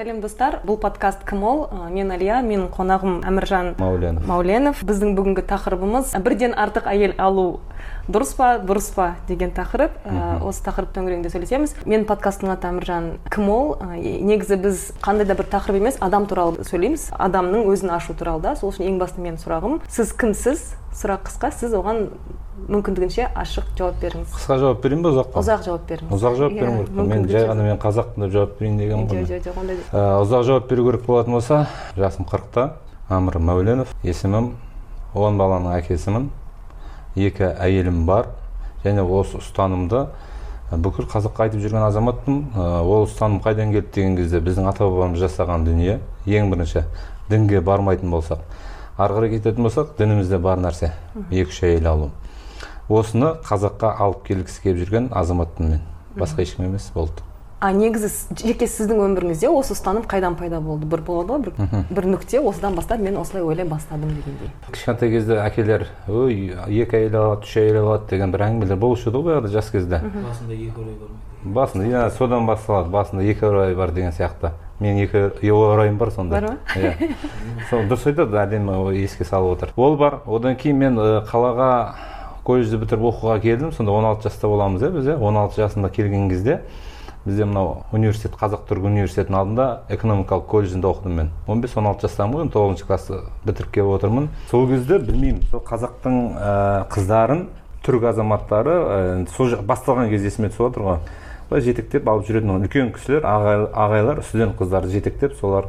сәлем достар. Бұл подкаст кім ол? Ә, мен әлия менің қонағым әміржан Мауленов. біздің бүгінгі тақырыбымыз бірден артық әйел алу дұрыс па дұрыс па? деген тақырып. Ә, осы тақырып төңірегінде сөйлесеміз. Менің подкасттың аты әміржан кім ол? Ә, негізі біз қандай да бір тақырып емес адам туралы сөйлейміз. Адамның өзін ашу туралы да. Сол үшін ең басты менің сұрағым сіз кімсіз? Сұрақ қысқа. Сіз оған мүмкіндігінше ашық жауап беріңіз. Қысқа жауап берейін ба ұзақ па? Ұзақ жауап беріңіз. Ұзақ жауап Иә, беруім керек мен жай ғана мен қазақпын деп жауап берейін дегенім ғой жоқ жоқ ондай Ә, ұзақ жауап беру керек болатын болса жасым қырықта. Әмір мәуленов есімім он баланың әкесімін. Екі әйелім бар. Және осы ұстанымды ә, бүкіл қазаққа айтып жүрген азаматпын. Ә, ол ұстаным қайдан келді деген кезде біздің ата бабамыз жасаған дүние. Ең бірінші дінге бармайтын болсақ. Ары қарай кететін болсақ дінімізде бар нәрсе. Екі үш әйел алу. Осыны қазаққа алып келгісі келіп жүрген азаматпын мен басқа ешкім емес болды. А негізі жеке сіздің өміріңізде осы ұстаным қайдан пайда болды? Бір болады ғой бір, бір нүкте. Осыдан бастап мен осылай ойлай бастадым дегендей. Кішкентай кезде әкелер ой екі әйел алады үш әйел алады деген бір әңгімелер болушы еді ғой баяғыда жас кезде. Басында екі орай бармайды басында иә содан басталады. Басында екі орай бар деген сияқты. Мен екі екі орайым бар сонда. Бар ма? иә. Сол дұрыс айтады әдемі еске салып отыр. Ол бар. Одан кейін мен қалаға колледжді бітіріп оқуға келдім. Сонда 16 жаста боламыз иә біз иә. 16 жасымда келген кезде бізде мынау университет қазақ түрік университетінің алдында экономикалық колледжінде оқыдым мен. 15-16 жастамын ғой тоғызыншы классты бітіріп келіп отырмын. Сол кезде білмеймін сол қазақтың ә, қыздарын түрік азаматтары ә, сол жақ- басталған кезде есіме түсіп отыр ғой. Былай жетектеп алып жүретін үлкен кісілер ағай, ағайлар студент қыздарды жетектеп солар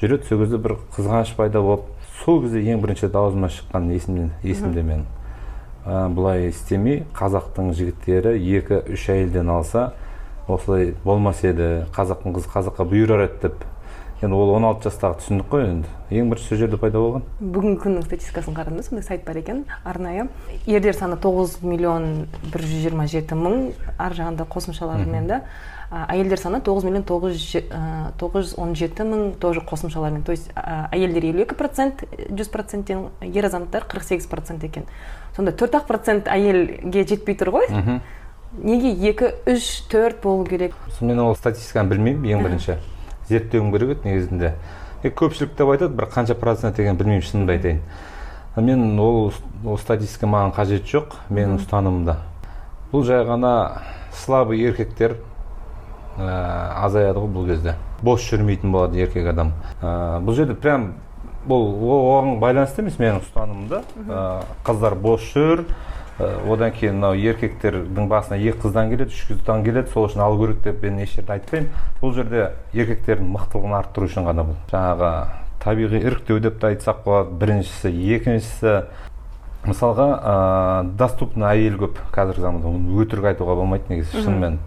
жүреді. Сол кезде бір қызғаныш пайда болып сол кезде ең бірінші даусыма шыққан есімде, есімде менің ә, бұлай істемей қазақтың жігіттері екі үш әйелден алса осылай болмас еді қазақтың қызы қазаққа бұйырар еді деп енді ол 16 жастағы түсіндік қой енді. Ең бірінші сол жерде пайда болған. Бүгінгі күннің статистикасын қарадым да сондай сайт бар екен арнайы. Ерлер саны 9 миллион 127 мың ар жағында қосымшалармен да. Әйелдер саны 9 миллион 917 мың тоже қосымшалармен. То есть әйелдер елу екі процент жүз проценттен ер азаматтар қырық сегіз процент екен. Сонда төрт ақ процент әйелге жетпей тұр ғой. Неге екі үш төрт болу керек? Мен ол статистиканы білмеймін ең бірінші. Зерттеуім керек еді негізінде. Е, көпшілік деп айтады бір қанша процент екенін білмеймін шынымды айтайын. Мен ол, ол статистика маған қажеті жоқ менің ұстанымымда. Бұл жай ғана слабый еркектер ә, азаяды ғой бұл кезде. Бос жүрмейтін болады еркек адам. Ә, бұл жерде прям бұл оған байланысты емес менің ұстанымымда. Ә, қыздар бос жүр одан кейін мынау еркектердің басына екі қыздан келеді үш қыздан келеді сол үшін алу керек деп мен еш жерде айтпаймын. Бұл жерде еркектердің мықтылығын арттыру үшін ғана бұл. Жаңағы табиғи іріктеу деп те айтсақ болады. Біріншісі екіншісі мысалға ә, доступный әйел көп қазіргі заманда. Оны өтірік айтуға болмайды негізі шынымен.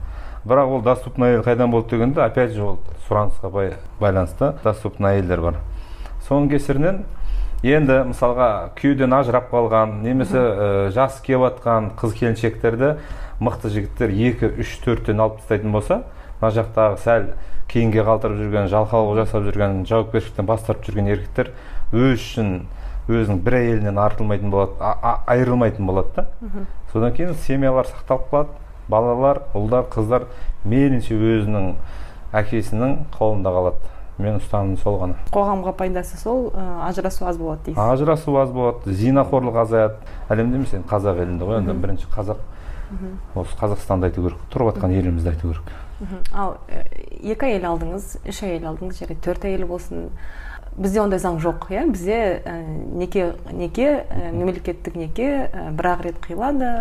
Бірақ ол доступный әйел қайдан болды дегенде опять же ол сұранысқа бай- байланысты доступный әйелдер бар. Соның кесірінен енді мысалға күйеуден ажырап қалған немесе ә, жасы келіп жатқан қыз келіншектерді мықты жігіттер екі үш төрттен алып тастайтын болса мына жақтағы сәл кейінге қалдырып жүрген жалқаулық жасап жүрген жауапкершіліктен бас тартып жүрген еркектер өз үшін өзінің бір әйелінен артылмайтын болады а- а- айырылмайтын болады да. Содан кейін семьялар сақталып қалады балалар ұлдар қыздар мейлінше өзінің әкесінің қолында қалады. Менің ұстанымым сол ғана. Қоғамға пайдасы сол ә, ажырасу аз болады дейсіз. Ажырасу аз болады зинақорлық азаяды. Әлемде емес енді қазақ елінде ғой енді бірінші қазақ. Осы қазақстанды айту керек тұрып жатқан елімізді айту керек. Ал ә, екі әйел алдыңыз үш әйел алдыңыз жарайды төрт әйел болсын. Бізде ондай заң жоқ иә? Бізде ә, неке неке ә, мемлекеттік неке ә, бір ақ рет қиылады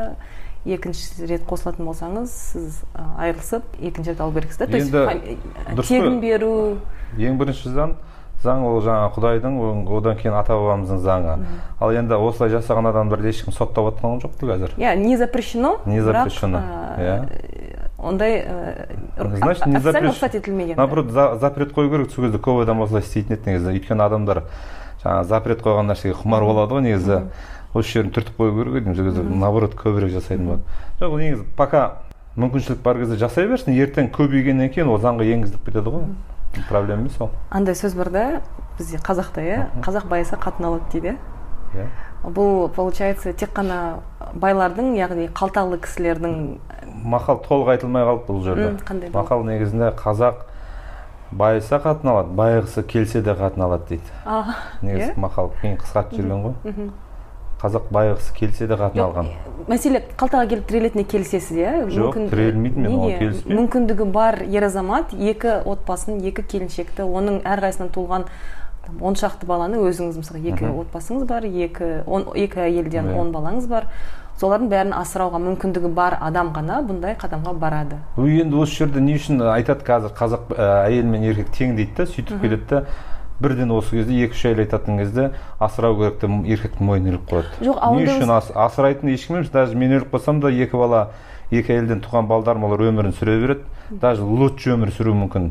екінші рет қосылатын болсаңыз сіз айырылысып екінші рет алу керексіз да? То есть дұрыс тегін беру ең бірінші заң заң ол жаңағы құдайдың одан кейін ата бабамыздың заңы. Ал енді осылай жасаған адамдарды ешкім соттап жатқан жоқ қой қазір. Иә не запрещено Не запрещено, иә. ондай ә, значит не рұқсат етілмеген. Наоборот за- запрет қою керек сол кезде көп адам осылай істейтін еді негізі. Өйткені адамдар жаңағы запрет қойған нәрсеге құмар болады ғой негізі. Осы жерін түртіп қою керек еді сол кезде наоборот көбірек жасайтын болады жоқ ол негізі пока мүмкіншілік бар кезде жасай берсін. Ертең көбейгеннен кейін ол заңға енгізіліп кетеді ғой. Проблема емес ол. Андай сөз бар да бізде қазақта иә? Қазақ байыса қатын алады дейді иә? Бұл получается тек қана байлардың яғни қалталы кісілердің мақал толық айтылмай қалды бұл жерде. Қандай мақал негізінде қазақ байыса қатын алады байығысы келсе де қатын алады дейді. Негізі иә? мақал кейін қысқартып жіберген ғой. Қазақ байығысы келсе де қатын алған. мәселе қалтаға келіп тірелетініне келісесіз иә? Жоқ, Мүмкін- тірелмейді, мен оған келіспеймін. мүмкіндігі бар ер азамат екі отбасын екі келіншекті оның әрқайсысынан туылған он шақты баланы өзіңіз мысалы екі отбасыңыз бар екі он, екі әйелден он балаңыз бар. Солардың бәрін асырауға мүмкіндігі бар адам ғана бұндай қадамға барады. Енді осы жерде не үшін айтады қазір қазақ ә, әйел мен еркек тең дейді да сөйтіп келеді да бірден осы кезде екі үш әйел айтатын кезде асырау керек деп еркектің мойнына іліп қояды Жоқ, не ауылда үшін ас, асырайтын ешкім емес даже мен өліп қалсам да екі бала екі әйелден туған балдарым олар өмірін сүре береді даже лучше өмір сүруі мүмкін.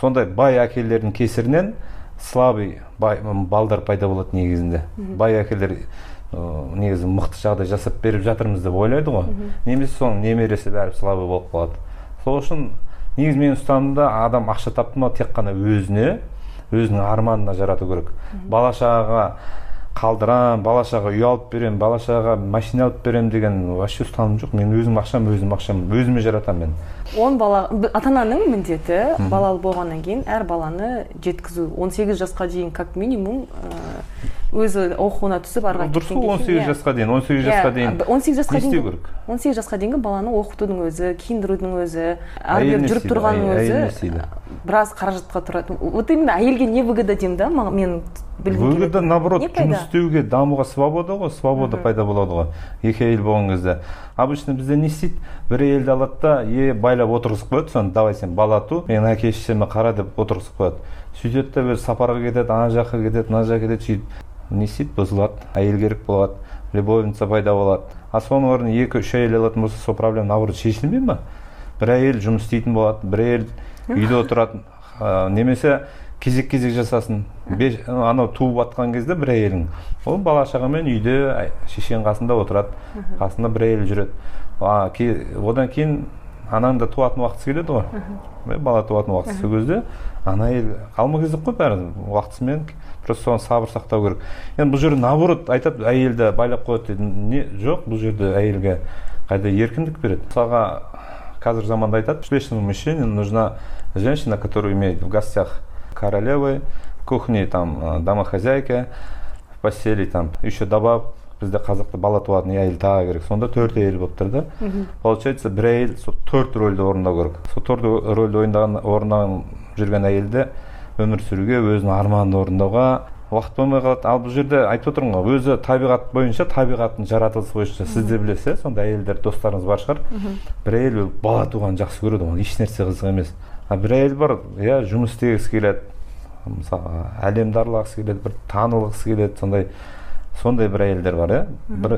Сондай бай әкелердің кесірінен слабый бай, балдар пайда болады негізінде. Бай әкелер ыыы, негізі мықты жағдай жасап беріп жатырмыз деп ойлайды ғой. Немесе соның немересі бәрі слабый болып қалады. Сол үшін негізі менің ұстанымда адам ақша тапты ма тек қана өзіне өзінің арманына жарату керек. Бала шағаға қалдырам бала шаға үй алып беремін бала шағаға машина алып беремін деген вообще ұстаным жоқ. Мен өзім ақшам өзім ақшам өзіме жаратамын мен. Он бала ата ананың міндеті балалы болғаннан кейін әр баланы жеткізу. 18 жасқа дейін как минимум ыыы, өзі оқуына түсіп ары қарай дұрыс қой он сегіз иә. жасқа дейін он сегіз жасқа Иә, дейін б- 18 жасқа не істеу дейін керек 18 жасқа дейінгі баланы оқытудың өзі киіндірудің өзі ары бері жүріп тұрғанның өзі істейді? біраз қаражатқа тұрады вот именно әйелге не выгода деймін да мен білгім выгода наоборот жұмыс істеуге дамуға свобода ғой свобода пайда болады ғой. Екі әйел болған кезде. Обычно бізде не істейді бір әйелді алады да е байлап отырғызып қояды соны давай сен бала ту менің әке шешеме қара деп отырғызып қояды сөйтеді да өзі сапарға кетеді ана жаққа кетеді мына жаққа кетеді сөйтіп не істейді бұзылады әйел керек болады любовница пайда болады а соның орнына екі үш әйел алатын болса сол проблема наоборот шешілмей ма бір әйел жұмыс істейтін болады бір әйел үйде отыратын ә, немесе кезек кезек жасасын. Беш, анау туып жатқан кезде бір әйелің. Ол бала шағамен үйде шешенің қасында отырады. Қасында бір әйел жүреді. Одан кейін ананың да туатын уақытысы келеді ғой. Бала туатын уақыты сол кезде ана әйел алма кезек қой бәрі. Уақытысымен просто соған сабыр сақтау керек. Енді бұл жерде наоборот айтады әйелді байлап қояды дейді не жоқ бұл жерде әйелге қайда еркіндік береді. мысалға қазір заманда айтады успешному мужчине нужна женщина которая имеет в гостях королевы в кухне там э, домохозяйка в постели там еще добавь бізде қазақта бала туатын әйел тағы керек. Сонда төрт әйел болып тұр да. Получается бір әйел сол төрт рөлді орындау керек. Сол төрт рөлді ойындаған орындаған жүрген әйелді өмір сүруге өзінің арманын орындауға уақыт болмай қалады. Ал бұл жерде айтып отырмын ғой өзі табиғат бойынша табиғаттың жаратылысы бойынша сіз де білесіз иә сондай әйелдер достарыңыз бар шығар. Бір әйел бала туғанды жақсы көреді оған ешнәрсе қызық емес. Бір әйел бар иә жұмыс істегісі келеді мысалы әлемді аралағысы келеді бір танылғысы келеді сондай сондай бір әйелдер бар иә. Бір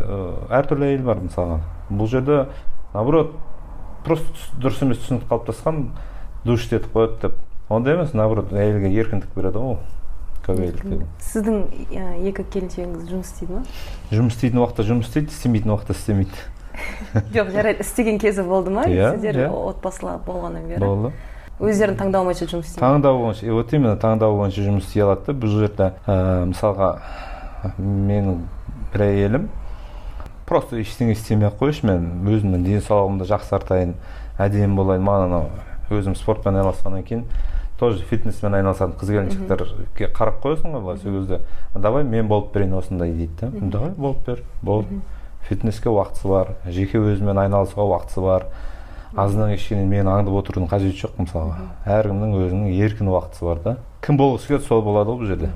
әртүрлі әйел бар мысалға. Бұл жерде наоборот просто дұрыс емес түсінік қалыптасқан душит етіп қояды деп. Ондай емес наоборот әйелге еркіндік береді ғой ол көп әйел сіздің ә, екі келіншегіңіз жұмыс істейді ма? Жұмыс істейтін уақытта жұмыс істейді істемейтін уақытта істемейді. Жоқ жарайды істеген кезі болды ма? Иә, сіздер иә. отбасылы болғаннан бері? Болды. Өздерінің таңдауы бойынша жұмыс істейді. Таңдау бойынша вот именно таңдау бойынша жұмыс істей алады да. Бұл жерде ә, мысалға менің бір әйелім просто ештеңе істемей ақ қойшы мен өзімнің денсаулығымды жақсартайын әдемі болайын маған анау өзім спортпен айналысқаннан кейін тоже фитнеспен айналысатын қыз келіншектерге қарап қоясың ғой былай сол кезде давай мен болып берейін осындай дейді да давай болып бер болды фитнеске уақытысы бар жеке өзімен айналысуға уақытысы бар. Азаннан кешке дейін мені аңдып отырудың қажеті жоқ мысалға. Әркімнің өзінің еркін уақытысы бар да. Кім болғысы келеді сол болады ғой бұл жерде.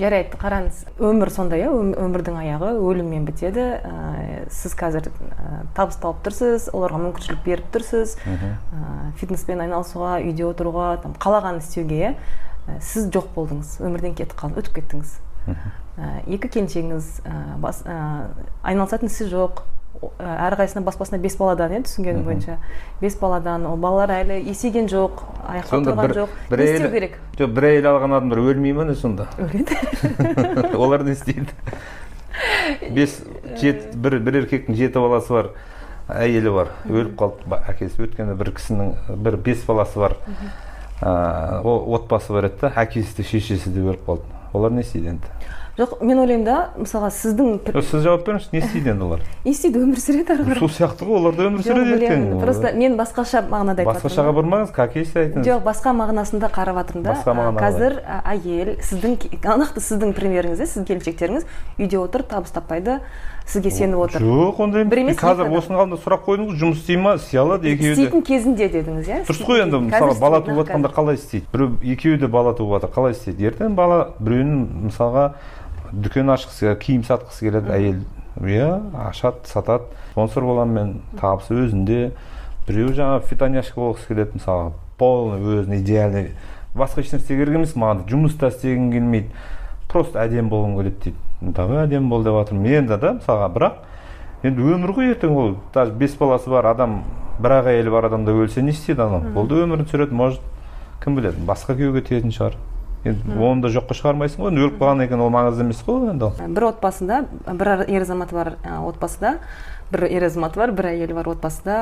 Жарайды қараңыз өмір сондай иә? Өм- өмірдің аяғы өліммен бітеді. Ә, сіз қазір ә, табыс тауып тұрсыз оларға мүмкіншілік беріп тұрсыз. Ә, фитнеспен айналысуға үйде отыруға там қалағанын істеуге иә? Ә, сіз жоқ болдыңыз өмірден кетіп қалдыңыз өтіп кеттіңіз. Ә, екі келіншегіңіз ә, бас, ә, айналысатын ісі жоқ. Әрқайсысына бас басына бес баладан иә түсінгенім бойынша. Бес баладан ол балалар әлі есейген жоқ сонда тұрған жоқ. не істеу керек? жоқ бір әйел алған адамдар өлмей ма не сонда? Өледі. Олар не істейді? Бес жеті бір бір еркектің жеті баласы бар әйелі бар өліп қалды әкесі өйткені бір кісінің бір бес баласы бар. Ыыы, ол отбасы бар еді да әкесі де шешесі де өліп қалды. Олар не істейді енді? Жоқ мен ойлаймын да мысалға сіздің сіз жауап беріңізші не істейді енді олар? Не істейді өмір сүреді ары қарай. Сол сияқты ғой олар да өмір сүреді ертең. просто мен басқаша мағынада айтып басқашаға бұрмаңыз как есть айтыңыз. Жоқ басқа мағынасында қарап жатырмын да. Басқа қазір әйел сіздің нақты сіздің примеріңізде сіздің келіншектеріңіз үйде отыр табыс таппайды сізге сеніп отыр. жоқ ондай Бір емес, қазір осының алдында сұрақ қойдыңыз жұмыс істей ма істей алады екеуі де. істейтін кезінде дедіңіз иә? Дұрыс қой енді мысалы бала туып жатқанда қалай істейді? Біреу екеуі де бала туып жатыр қалай істейді? Ертең бала біреуінің мысалға дүкен ашқысы келеді киім сатқысы келеді әйел. Иә ашады сатады. Спонсор боламын мен табысы өзінде. Біреу жаңағы фитоняшка болғысы келеді мысалға. Полный өзінің идеальный. Басқа ешнәрсе керек емес маған жұмыс та істегім келмейді. Просто әдемі болғым келеді дейді. Давай әдемі бол деп жатырмын енді да мысалға бірақ енді өмір ғой ертең ол. Даже бес баласы бар адам бір ақ әйелі бар адамда өлсе не істейді анау? Ол да өмірін сүреді может кім біледі? Басқа күйеуге тиетін шығар. Енді оны да жоққа шығармайсың ғой өліп қалғаннан кейін ол маңызды емес қой енді. Ол бір отбасында бір ер азаматы бар отбасыда бір ер азаматы бар бір әйелі бар отбасыда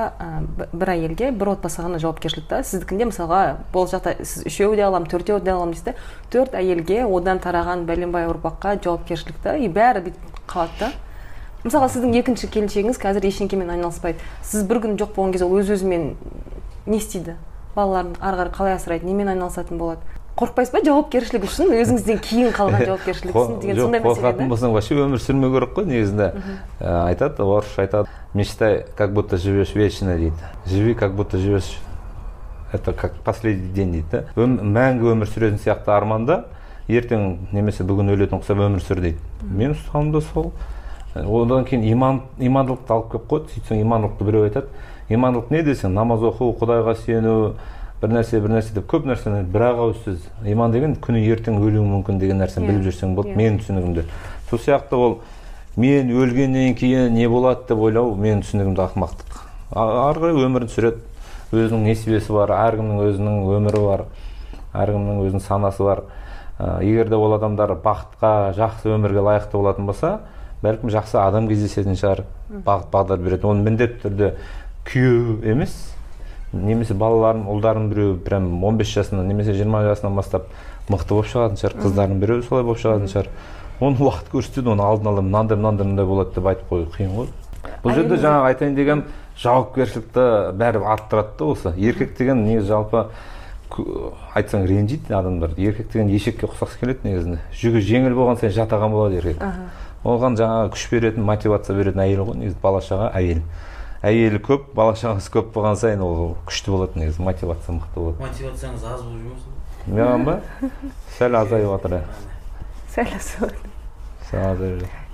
бір әйелге бір отбасы ғана жауапкершілік та. Сіздікінде мысалға бұл жақта сіз үшеуі де аламын төртеуі де аламын дейсіз төрт әйелге одан тараған бәленбай ұрпаққа жауапкершілік та и бәрі бүйтіп қалады да. Мысалға сіздің екінші келіншегіңіз қазір ештеңкемен айналыспайды. Сіз бір күн жоқ болған кезде ол өз өзімен не істейді? Балаларын ары қарай қалай асырайды немен айналысатын болады? Қорықпайсыз ба жауапкершілік үшін? Өзіңізден кейін қалған жауапкершілік үшін деген сондай мәселе қорқатын болсаң вообще өмір сүрмеу керек қой негізінде. Ә, айтады орысша айтады. Мечтай как будто живешь вечно дейді. Живи как будто живешь это как последний день дейді да? Мәңгі өмір сүретін сияқты арманда ертең немесе бүгін өлетін ұқсап өмір сүр дейді. Мен ұстаным да сол. Одан кейін иман имандылықты алып келіп қойды сөйтсең имандылықты біреу айтады. Имандылық не десең намаз оқу құдайға сену бір нәрсе бір нәрсе деп көп нәрсені бір ақ ауыз сөз иман деген күні ертең өлуің мүмкін деген нәрсені Иә. біліп жүрсең болды Иә. менің түсінігімде сол сияқты ол мен өлгеннен кейін не болады деп ойлау менің түсінігімде ақымақтық. Ары қарай өмірін сүреді. Өзінің несібесі бар әркімнің өзінің өмірі бар әркімнің өзінің санасы бар. Ә, егер де ол адамдар бақытқа жақсы өмірге лайықты болатын болса бәлкім жақсы адам кездесетін шығар бағыт бағдар беретін. Оны міндетті түрде күйеу емес немесе балаларын ұлдарын біреу прям 15 жасынан немесе 20 жасынан бастап мықты болып шығатын шығар қыздардың біреуі солай болып шығатын шығар. Оны уақыт көрсетеді оны алдын ала мынандай мынандай мындай болады деп айтып қою қиын ғой. Бұл жерде жаңағы айтайын дегенім жауапкершілікті бәрі арттырады да осы. Еркек деген негізі жалпы айтсаң ренжиді адамдар. Еркек деген ешекке ұқсағысы келеді негізінде. Жүгі жеңіл болған сайын жатаған болады еркек. Оған жаңағы күш беретін мотивация беретін әйел ғой негізі бала шаға әйел. Әйелі көп бала шағасы көп болған сайын ол күшті болады негізі мотивация мықты болады. Мотивацияңыз аз болып жүрмесін? Маған ба? Сәл азайып жатыр иә сәл азайып.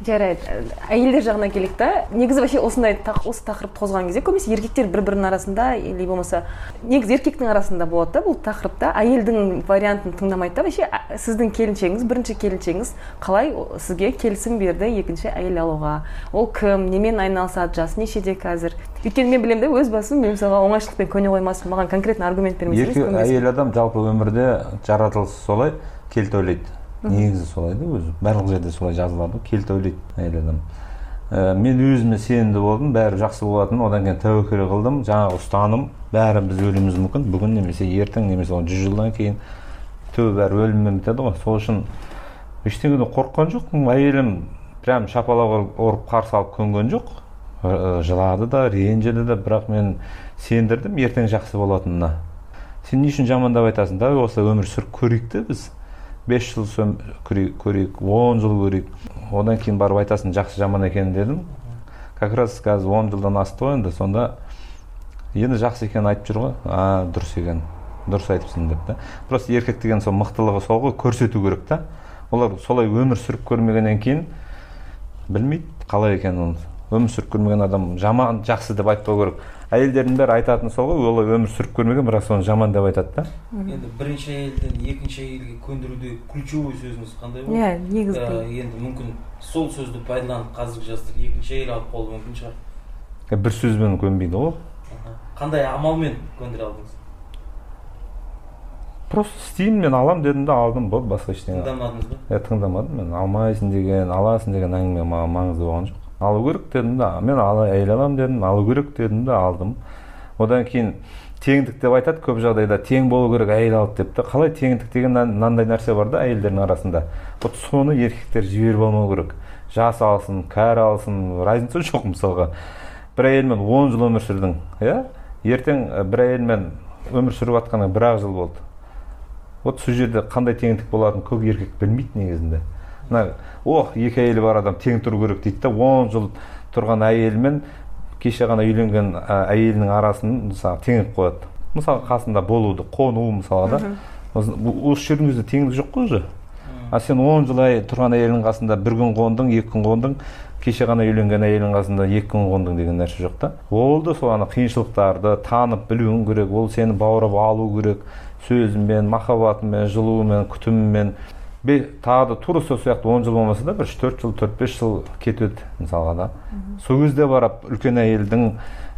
Жарайды. Әйелдер жағына келейік та. Негізі вообще осындай тақ- осы тақырыпты қозғаған кезде көбінесе еркектер бір бірінің арасында или болмаса негізі еркектің арасында болады да бұл тақырыпта әйелдің вариантын тыңдамайды да вообще сіздің келіншегіңіз бірінші келіншегіңіз қалай сізге келісім берді екінші әйел алуға? Ол кім? Немен айналысады жасы нешеде қазір? Өйткені мен білемін да өз басым мен мысалға оңайшылықпен көне қоймаспын маған конкретно аргумент көнбеспін. әйел адам жалпы өмірде жаратылысы солай келте ойлайды. Негізі солай да өзі. Барлық жерде солай жазылады ғой. Келте ойлайды әйел адам Ә, мен өзіме сенімді болдым бәрі жақсы болатын. Одан кейін тәуекел қылдым жаңағы ұстаным. Бәрі біз өлуіміз мүмкін. Бүгін немесе ертең немесе жүз жылдан кейін. Түбі бәрі өліммен бітеді ғой. Сол үшін ештеңеден қорыққан жоқпын. Әйелім прям шапалақ ұрып қарсы алып көнген жоқ. Жылады да ренжіді де. Бірақ мен сендірдім ертең жақсы болатынына. Сен не үшін жамандап айтасың? Давай осылай өмір сүріп көрейік те біз. Бес жыл сом- көрейік көрейік он жыл көрейік. Одан кейін барып айтасың жақсы жаман екен дедім. Как раз қазір он жылдан асты ғой енді сонда енді жақсы екенін айтып жүр ғой. А дұрыс екен дұрыс айтыпсың деп та. Просто еркек деген сол мықтылығы сол ғой көрсету керек та. Олар солай өмір сүріп көрмегеннен кейін білмейді қалай екенін. Өмір сүріп көрмеген адам жаман жақсы деп айтпау керек. Әйелдердің бәрі айтатыны сол ғой олай өмір сүріп көрмеген бірақ соны жаман деп айтады да енді бірінші әйелден екінші әйелге көндіруде ключевой сөзіңіз қандай болды иә негізі Ә, енді мүмкін сол сөзді пайдаланып қазіргі жастар екінші әйел алып қалуы мүмкін шығар. Бір сөзбен көнбейді ғой. Қандай амалмен көндіре алдыңыз? Просто істеймін мен алам дедім да алдым болды басқа ештеңе. Тыңдамадыңыз ба? Иә тыңдамадым мен алмайсың деген аласың деген әңгіме маған маңызды болған жоқ. Алу керек дедім да мен әйел аламын дедім алу керек дедім да алдым. Одан кейін теңдік деп айтады көп жағдайда тең болу керек әйел алды деп та қалай теңдік деген мынандай нәрсе бар да әйелдердің арасында. Вот соны еркектер жіберіп алмау керек. Жас алсын кәрі алсын разница жоқ мысалға. Бір әйелмен он жыл өмір сүрдің иә? Ертең бір әйелмен өмір сүріп жатқаныңа бір ақ жыл болды. Вот сол жерде қандай теңдік болатынын көп еркек білмейді негізінде. Мына ох екі әйелі бар адам тең тұру керек дейді да он жыл тұрған әйелімен кеше ғана үйленген әйелінің арасын мысалы теңеп қояды. Мысалы қасында болуды қону мысалға да осы жердің өзінде теңдік жоқ қой уже. А сен он жыл тұрған әйелдің қасында бір күн қондың екі күн қондың кеше ғана үйленген әйелдің қасында екі күн қондың деген нәрсе жоқ та. Ол да сол ана қиыншылықтарды танып білуің керек ол сені баурап алу керек сөзімен махаббатымен жылуымен күтімімен тағы да тура сол сияқты он жыл болмаса да бір үш төрт жыл төрт бес жыл кетеді мысалға да сол кезде барып үлкен әйелдің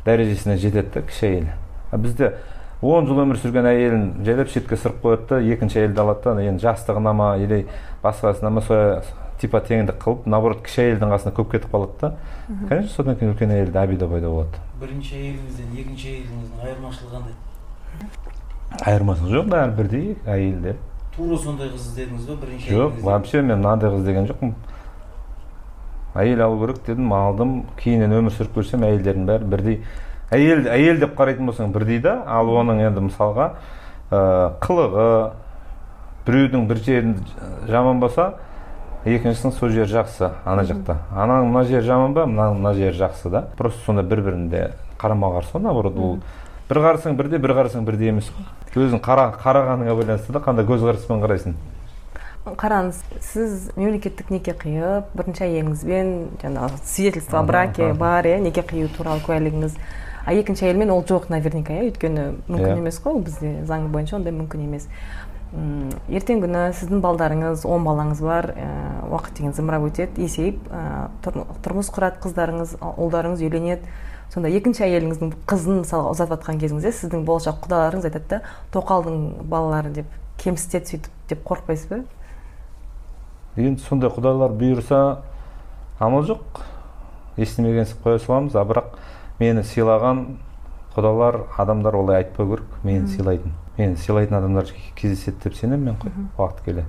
дәрежесіне жетеді да кіші әйел а бізде он жыл өмір сүрген әйелін жайлап шетке ысырып қояды да екінші әйелді алады да енді жастығына ма или басқасына ма сол типа теңдік қылып наоборот кіші әйелдің қасына көп кетіп қалады да конечно содан кейін үлкен әйелде обида пайда болады бірінші әйеліңізден екінші әйеліңіздің айырмашылығы қандай айырмашылық жоқ бәрі бірдей әйелдер тура сондай қыз іздедіңіз ба? бірінші жоқ вообще мен мынандай қыз деген жоқпын. Әйел алу керек дедім алдым кейіннен өмір сүріп көрсем әйелдердің бәрі бірдей. Әйел әйел деп қарайтын болсаң бірдей да ал оның енді мысалға ә, қылығы біреудің бір жерін жаман болса екіншісінің сол жері жақсы ана жақта. Ананың мына жері жаман ба? мынаның мына жері жақсы да. Просто сонда бір бірінде қарама қарсы наоборот ол бір қарасаң бірдей бір қарасаң бірдей емес өзің қара, қарағаныңа байланысты да қандай көзқараспен қарайсың? Қараңыз сіз мемлекеттік неке қиып бірінші әйеліңізбен жаңағы свидетельство о браке бар иә неке қию туралы куәлігіңіз. А екінші әйелмен ол жоқ наверняка иә өйткені мүмкін иә. емес қой бізде заң бойынша ондай мүмкін емес. Ертеңгі күні сіздің балдарыңыз он балаңыз бар ә, уақыт деген зымырап өтеді есейіп ә, тұрмыс құрады қыздарыңыз ұлдарыңыз үйленеді. Сонда екінші әйеліңіздің қызын мысалға ұзатып жатқан кезіңізде сіздің болашақ құдаларыңыз айтады да тоқалдың балалары деп кемсітеді сөйтіп деп қорықпайсыз ба? Енді сондай құдалар бұйырса амал жоқ. Естімегенсіп қоя саламыз. А бірақ мені сыйлаған құдалар адамдар олай айтпау керек. Мені сыйлайтын. Мені сыйлайтын адамдар кездеседі деп сенемін мен ғой уақыт келе.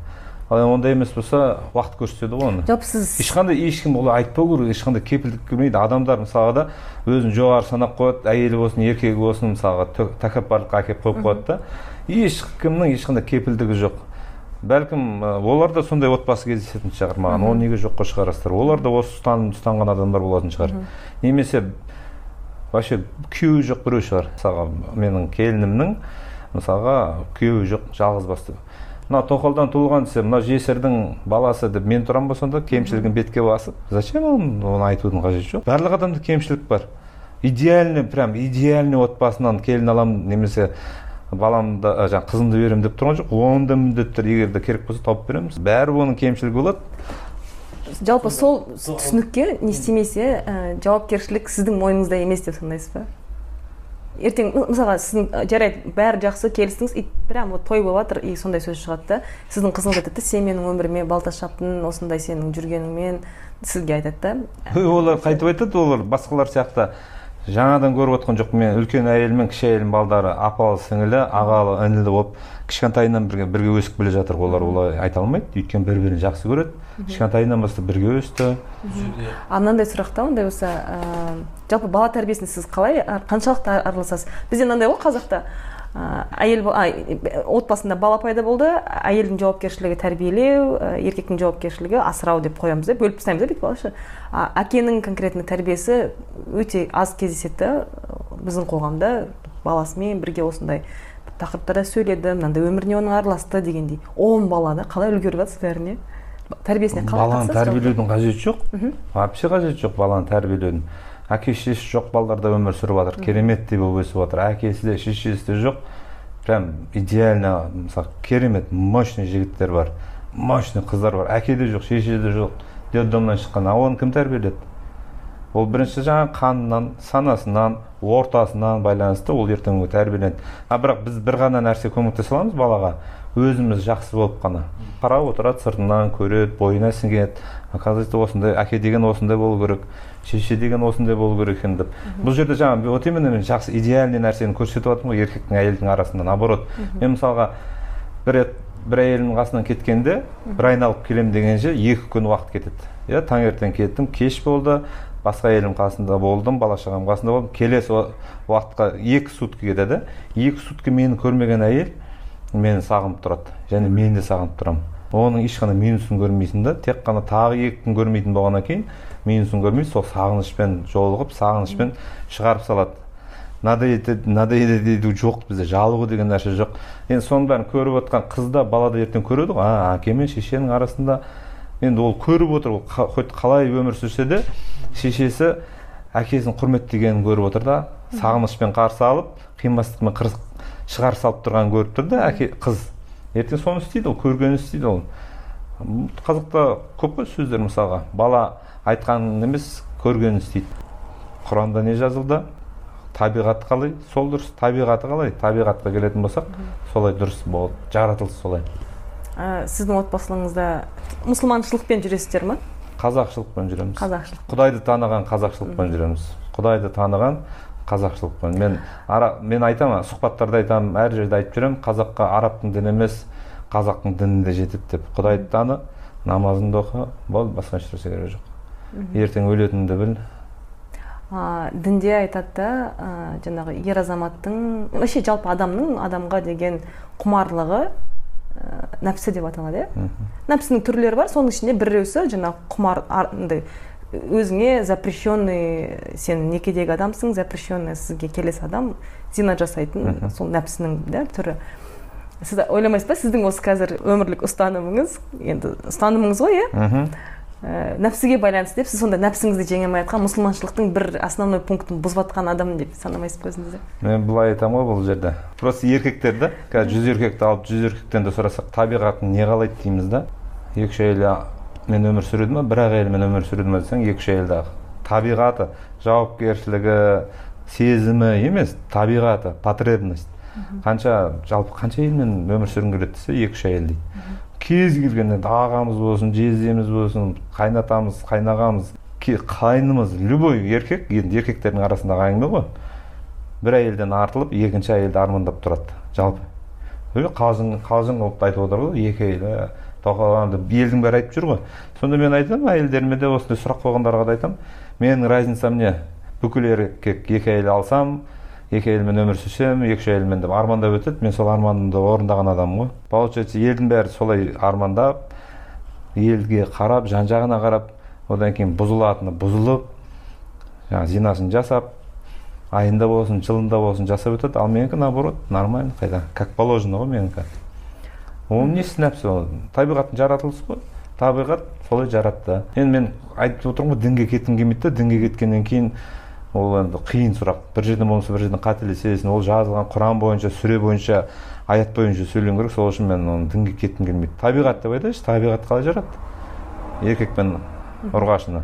Ал ондай емес болса уақыт көрсетеді ғой оны. Жалпы сіз ешқандай ешкім олай айтпау керек ешқандай кепілдік бермейді адамдар мысалға да өзін жоғары санап қояды әйелі болсын еркегі болсын мысалға тәкаппарлыққа әкеліп қойып қояды да. Ешкімнің ешқандай кепілдігі жоқ. Бәлкім олар да сондай отбасы кездесетін шығар маған оны неге жоққа шығарасыздар олар да осы ұстаным ұстанған адамдар болатын шығар. Немесе вообще күйеуі жоқ біреу шығар. Мысалға менің келінімнің мысалға күйеуі жоқ жалғыз басты мына тоқалдан туылған десе мына жесірдің баласы деп мен тұрамын ба сонда? Кемшілігін бетке басып. Зачем оны, оны айтудың қажеті жоқ? Барлық адамда кемшілік бар. Идеальный прям идеальный отбасынан келін аламын немесе баламды жаңағы қызымды беремін деп тұрған жоқ. Оны да міндетті түрде егер де керек болса тауып береміз. Бәрі оның кемшілігі болады. Жалпы сол түсінікке не істемесе ә, жауапкершілік сіздің мойныңызда емес деп санайсыз ба? Ертең мысалға сіздің жарайды бәрі жақсы келістіңіз и прям вот той болып жатыр и сондай сөз шығады да. Сіздің қызыңыз айтады да сен менің өміріме балтас шаптың осындай сенің жүргеніңмен сізге айтады да. Олар қайтып айтады олар басқалар сияқты. Жаңадан көріп отқан жоқпын мен. Үлкен әйел мен кіші әйелдің балдары апалы сіңілі ағалы інілі болып кішкентайынан бірге бірге өсіп келе жатыр. Олар олай айта алмайды. Өйткені бір бірін жақсы көреді. Кішкентайынан бастап бірге өсті. А мынандай сұрақ та ондай болса ә, жалпы бала тәрбиесіне сіз қалай қаншалықты араласасыз? Бізде мынандай ғой қазақта ә, әйел отбасында бала пайда болды әйелдің жауапкершілігі тәрбиелеу еркектің жауапкершілігі асырау деп қоямыз да бөліп тастаймыз да бүйтіп алайықшы әкенің конкретно тәрбиесі өте аз кездеседі да біздің қоғамда баласымен бірге осындай тақырыптарда сөйледі мынандай өміріне оның араласты дегендей. Он бала да қалай үлгеріп жатсыз бәріне? Тәрбиесіне қалай баланы тәрбиелеудің қажеті жоқ вообще қажеті жоқ баланы тәрбиелеудің әке шешесі жоқ балдарда өмір сүріп жатыр кереметтей болып өсіп жатыр әкесі де шешесі де жоқ прям идеально мысалы керемет мощный жігіттер бар мощный қыздар бар әке де жоқ шеше де жоқ детдомнан шыққан а оны кім тәрбиеледі ол бірінші жаңағы қанынан санасынан ортасынан байланысты ол ертеңгі тәрбиеленеді. А бірақ біз бір ғана нәрсе көмектесе аламыз балаға. Өзіміз жақсы болып қана. Қарап отырады сыртынан көреді бойына сіңеді. Оказывается осындай әке деген осындай болу керек шеше деген осындай болу керек екен деп. Бұл жерде жаңағы вот именно мен жақсы идеальный нәрсені көрсетіп жатырмын ғой еркектің әйелдің арасында наоборот. Мен мысалға бір рет бір әйелімнің қасынан кеткенде бір айналып келемін дегенше екі күн уақыт кетеді. Иә таңертең кеттім кеш болды. Басқа әйелім қасында болдым бала шағам қасында болдым. Келесі уақытқа екі сутки кетеді. Екі сутки мені көрмеген әйел мені сағынып тұрады. Және мен де сағынып тұрамын. Оның ешқандай минусын көрмейсің да тек қана тағы екі күн көрмейтін болғаннан кейін минусын көрмейсің сол сағынышпен жолығып сағынышпен шығарып салады. Надоедет ету жоқ бізде жалығу деген нәрсе жоқ. Енді соның бәрін көріп отқан қыз да бала да ертең көреді ғой. А әке мен шешенің арасында. Енді ол көріп отыр ол хоть қалай өмір сүрсе де шешесі әкесін құрметтегенін көріп отыр да сағынышпен қарсы алып қимастықпен шығарып салып тұрғанын көріп тұр да әке қыз. Ертең соны істейді ол көргенін істейді ол. Қазақта көп қой сөздер мысалға. Бала айтқанын емес көргенін істейді. Құранда не жазылды? Табиғат қалай? Сол дұрыс. Табиғаты қалай? Табиғатқа келетін болсақ солай дұрыс болды жаратылыс солай. Ә, сіздің отбасыларыңызда мұсылманшылықпен жүресіздер ма қазақшылықпен жүреміз. Қазақшылық. Құдайды таныған қазақшылықпен жүреміз. Құдайды таныған қазақшылықпен. Мен ара, мен айтамын сұхбаттарда айтамын әр жерде айтып жүремін қазаққа арабтың діні емес қазақтың діні де жетеді деп. Құдайды таны намазыңды оқы болды басқа ешнәрсе керегі жоқ. Ертең өлетініңді біл. Ә, дінде айтады да ә, жаңағы ер азаматтың вообще жалпы адамның адамға деген құмарлығы ә, нәпсі деп аталады иә. Нәпсінің түрлері бар соның ішінде біреусі жаңағы құмар андай өзіңе запрещенный сен некедегі адамсың запрещенный сізге келесі адам зина жасайтын сол нәпсінің да түрі. Сіз ойламайсыз ба? Сіздің осы қазір өмірлік ұстанымыңыз енді ұстанымыңыз ғой иә. Ә, нәпсіге байланысты деп сіз сонда нәпсіңізді жеңе алмай жатқан мұсылманшылықтың бір основной пунктін бұзып жатқан адам деп санамайсыз ба өзіңізді? Мен былай айтамын ғой бұл жерде. Просто еркектер да қазір жүз еркекті алып жүз еркектен де сұрасақ табиғатын не қалайды дейміз да? Екі үш әйелмен өмір сүреді ма бір ақ әйелмен өмір сүреді ма десең екі үш әйелді табиғаты жауапкершілігі сезімі емес табиғаты потребность. Қанша жалпы қанша әйелмен өмір сүргің келеді десе екі үш әйел дейді. Кез келген енді ағамыз болсын жездеміз болсын қайнатамыз қайнағамыз қайнымыз любой еркек енді еркектердің арасындағы әңгіме ғой. бір әйелден артылып екінші әйелді армандап тұрады. жалпы. Қалжың қалжың қылып айтып отыр ғой екі әйел тоқалған деп елдің бәрі айтып жүр ғой. сонда мен айтамын әйелдеріме де осындай сұрақ қойғандарға да айтамын. менің разницам не? бүкіл еркек екі әйел алсам екі әйелмен өмір сүрсем екі үш әйелмен деп армандап өтеді. Мен сол арманымды орындаған адаммын ғой. Получается елдің бәрі солай армандап елге қарап жан жағына қарап одан кейін бұзылатыны бұзылып жаңағы зинасын жасап айында болсын жылында болсын жасап өтеді. Ал менікі наоборот нормально қайда? Как положено ғой менікі оның несі нәпсі ол табиғаттың жаратылысы ғой. Табиғат солай жаратты. Енді мен айтып отырмын ғой дінге кеткім келмейді да дінге кеткеннен кейін ол енді қиын сұрақ. бір жерден болмаса бір жерден қателесесің ол жазылған құран бойынша сүре бойынша аят бойынша сөйлеу керек. сол үшін мен оны дінге кеткім келмейді. табиғат деп айтайыншы. табиғат қалай жаратты? еркек пен ұрғашыны.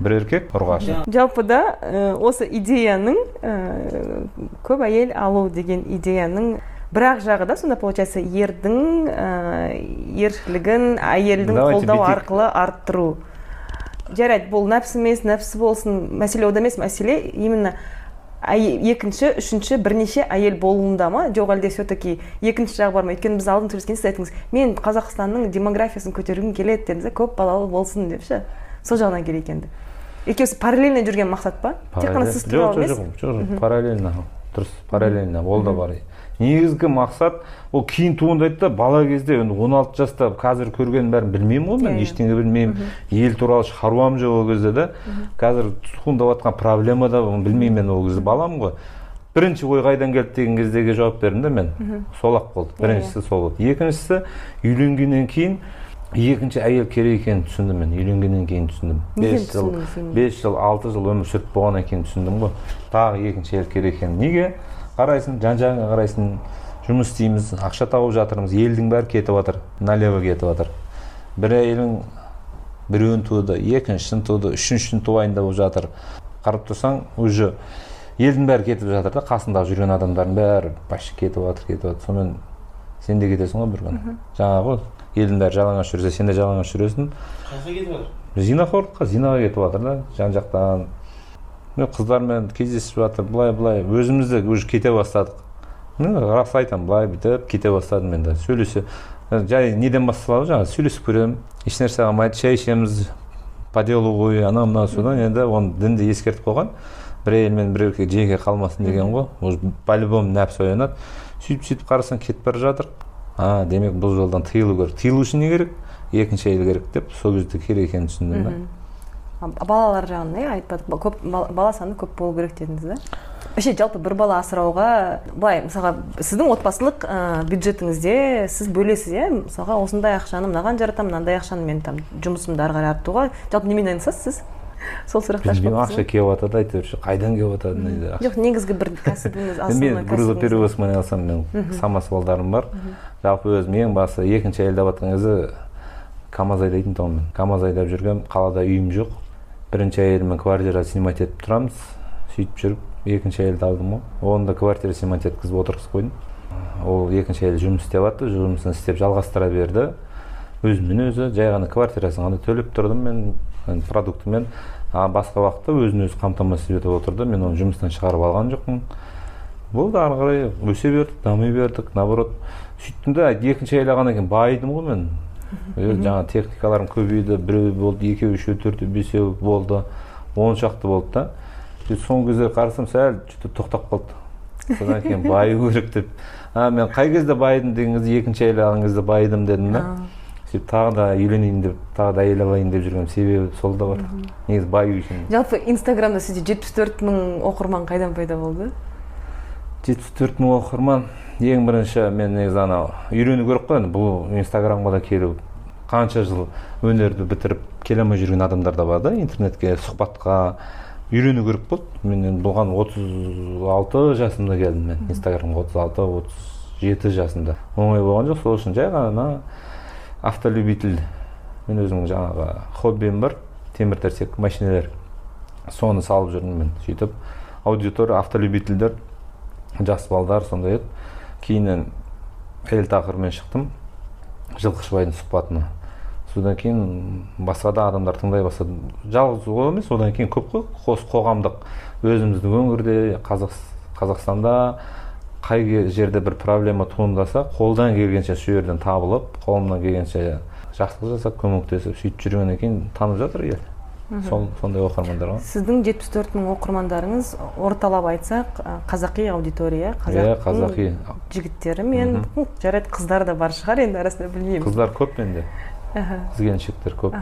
бір еркек ұрғашы. Жалпы да осы идеяның көп әйел алу деген идеяның бірақ жағы да сонда получается ердің еркілігін әйелдің қолдау арқылы арттыру. Жарайды бұл нәпсі емес нәпсі болсын мәселе ода емес мәселе именно екінші үшінші бірнеше әйел болуында ма? Жоқ әлде все таки екінші жағы бар ма? Өйткені біз алдын сөйлескенде сіз айттыңыз мен қазақстанның демографиясын көтергім келеді дедіңіз көп балалы болсын деп ше? Сол жағынан керек енді. Екеуісі параллельно жүрген мақсат па? Тек қана сіз туралы емес? жоқ жоқ параллельно дұрыс параллельно ол да бар. Негізгі мақсат ол кейін туындайды да бала кезде енді он алты жаста қазір көргеннің бәрін білмеймін ғой мен ештеңе білмеймін. Ел туралы шаруам жоқ ол кезде да. Қазір туындап жатқан проблема да білмеймін мен ол кезде баламын ғой. Бірінші ой қайдан келді деген кездегі жауап бердім да мен. Сол ақ болды. Біріншісі сол болды. Екіншісі үйленгеннен кейін екінші әйел керек екенін түсіндім мен. Үйленгеннен кейін түсіндім. Бес жыл бес жыл алты жыл өмір сүріп болғаннан кейін түсіндім ғой. Тағы екінші әйел керек екенін. Неге? Қарайсың жан жағыңа қарайсың жұмыс істейміз ақша тауып жатырмыз елдің бәрі кетіп жатыр налево кетіп жатыр. Бір әйелің біреуін туды екіншісін туды үшіншісін туайын деп жатыр. Қарап тұрсаң уже елдің бәрі кетіп жатыр да қасындағы жүрген адамдардың бәрі почти кетіп жатыр кетіп жатыр. Сонымен сен де кетесің ғой бір күні. Жаңағы ғой елдің бәрі жалаңаш жүрсе сен де жалаңаш жүресің. Қаяққа кетіп жатыр? Зинақорлыққа зинаға кетіп жатыр да жан жақтан. Мен қыздармен кездесіп жатыр былай былай. Өзіміз де уже кете бастадық. Рас айтамын былай бүйтіп кете бастадым мен де. Сөйлесе жай неден басталады? Жаңағы сөйлесіп көремін ешнәрсе қалмайды шай ішеміз по делу ғой анау мынау содан енді оны дінді ескертіп қойған бір әйелмен бір еркек жеке қалмасын деген ғой. Уже по любому нәпсі оянады. Сөйтіп сөйтіп қарасаң кетіп бара жатыр. А демек бұл жолдан тыйылу керек. Тыйылу үшін не керек? Екінші әйел керек деп сол кезде керек екенін түсіндім да балалар жағын иә айтпадық? Көп бала саны көп болу керек дедіңіз да? Вообще жалпы бір бала асырауға былай мысалға сіздің отбасылық ә, бюджетіңізде сіз бөлесіз иә? Мысалға осындай ақшаны мынаған жаратамын мынандай ақшаны мен там жұмысымды ары қарай арттыруға. Жалпы немен айналысасыз сіз? Сол сұрақты жатырсыз ақша келіп жатады берші қайдан келіп жатады жоқ негізгі бір кәсібіңіз мен грузоперевозкамен айналысамын мен самосвалдарым бар. Жалпы өзім ең басы екінші әйел жатқан кезде камаз айдайтын тұғынмын. Камаз айдап жүргенмін қалада үйім жоқ. Бірінші әйеліммен квартира снимать етіп тұрамыз сөйтіп жүріп екінші әйелді алдым ғой оны да квартира снимать еткізіп отырғызып қойдым ол екінші әйел жұмыс істеп жатты жұмысын істеп жалғастыра берді өзімен өзі жай ғана квартирасын ғана төлеп тұрдым мен продуктымен а басқа уақытта өзін өзі қамтамасыз етіп отырды мен оны жұмыстан шығарып алған жоқпын болды ары қарай өсе бердік дами бердік наоборот сөйттім да екінші әйел алғаннан кейін байыдым ғой мен Е, жаңағы техникаларым көбейді біреу болды екеу үшеу төртеу бесеу болды. Он шақты болды да. Сөйтіп соңғы кезде қарасам сәл что то тоқтап қалды. Содан кейін баю керек деп. А мен қай кезде байыдым деген кезде екінші әйел алған кезде байыдым дедім да. Сөйтіп тағы да үйленейін деп тағы да әйел алайын деп жүрген себебі сол да бар. Негізі баю үшін жалпы инстаграмда сізде жетпіс төрт мың оқырман қайдан пайда болды? Жетпіс төрт мың оқырман. Ең бірінші мен негізі анау үйрену керек қой енді бұл инстаграмға да келу қанша жыл өнерді бітіріп келе алмай жүрген адамдар да бар да интернетке сұхбатқа үйрену керек болды. Мен енді бұған отыз алты жасымда келдім мен инстаграмға отыз алты отыз жеті жасымда. Оңай болған жоқ сол үшін жай ғана автолюбитель. Мен өзімнің жаңағы хоббиім бар темір терсек машиналар соны салып жүрдім мен сөйтіп аудитория автолюбительдер. Жас балдар сондай еді. Кейіннен әйел тақырыбымен шықтым. Жылқышыбайдың сұхбатына. Содан кейін басқа да адамдар тыңдай бастады. Жалғыз ол емес одан кейін көп қой. Қос қоғамдық өзіміздің өңірде қазақ, қазақстанда қай жерде бір проблема туындаса қолдан келгенше сол жерден табылып қолымнан келгенше жақсылық жасап көмектесіп сөйтіп жүргеннен кейін танып жатыр ел. Сол сондай оқырмандар ғой сіздің жетпіс төрт мың оқырмандарыңыз орталап айтсақ қазақи аудитория иә қазақтың қазақи. жігіттері мен жарайды қыздар да бар шығар енді арасында білмеймін қыздар көп менде қыз келіншектер көп.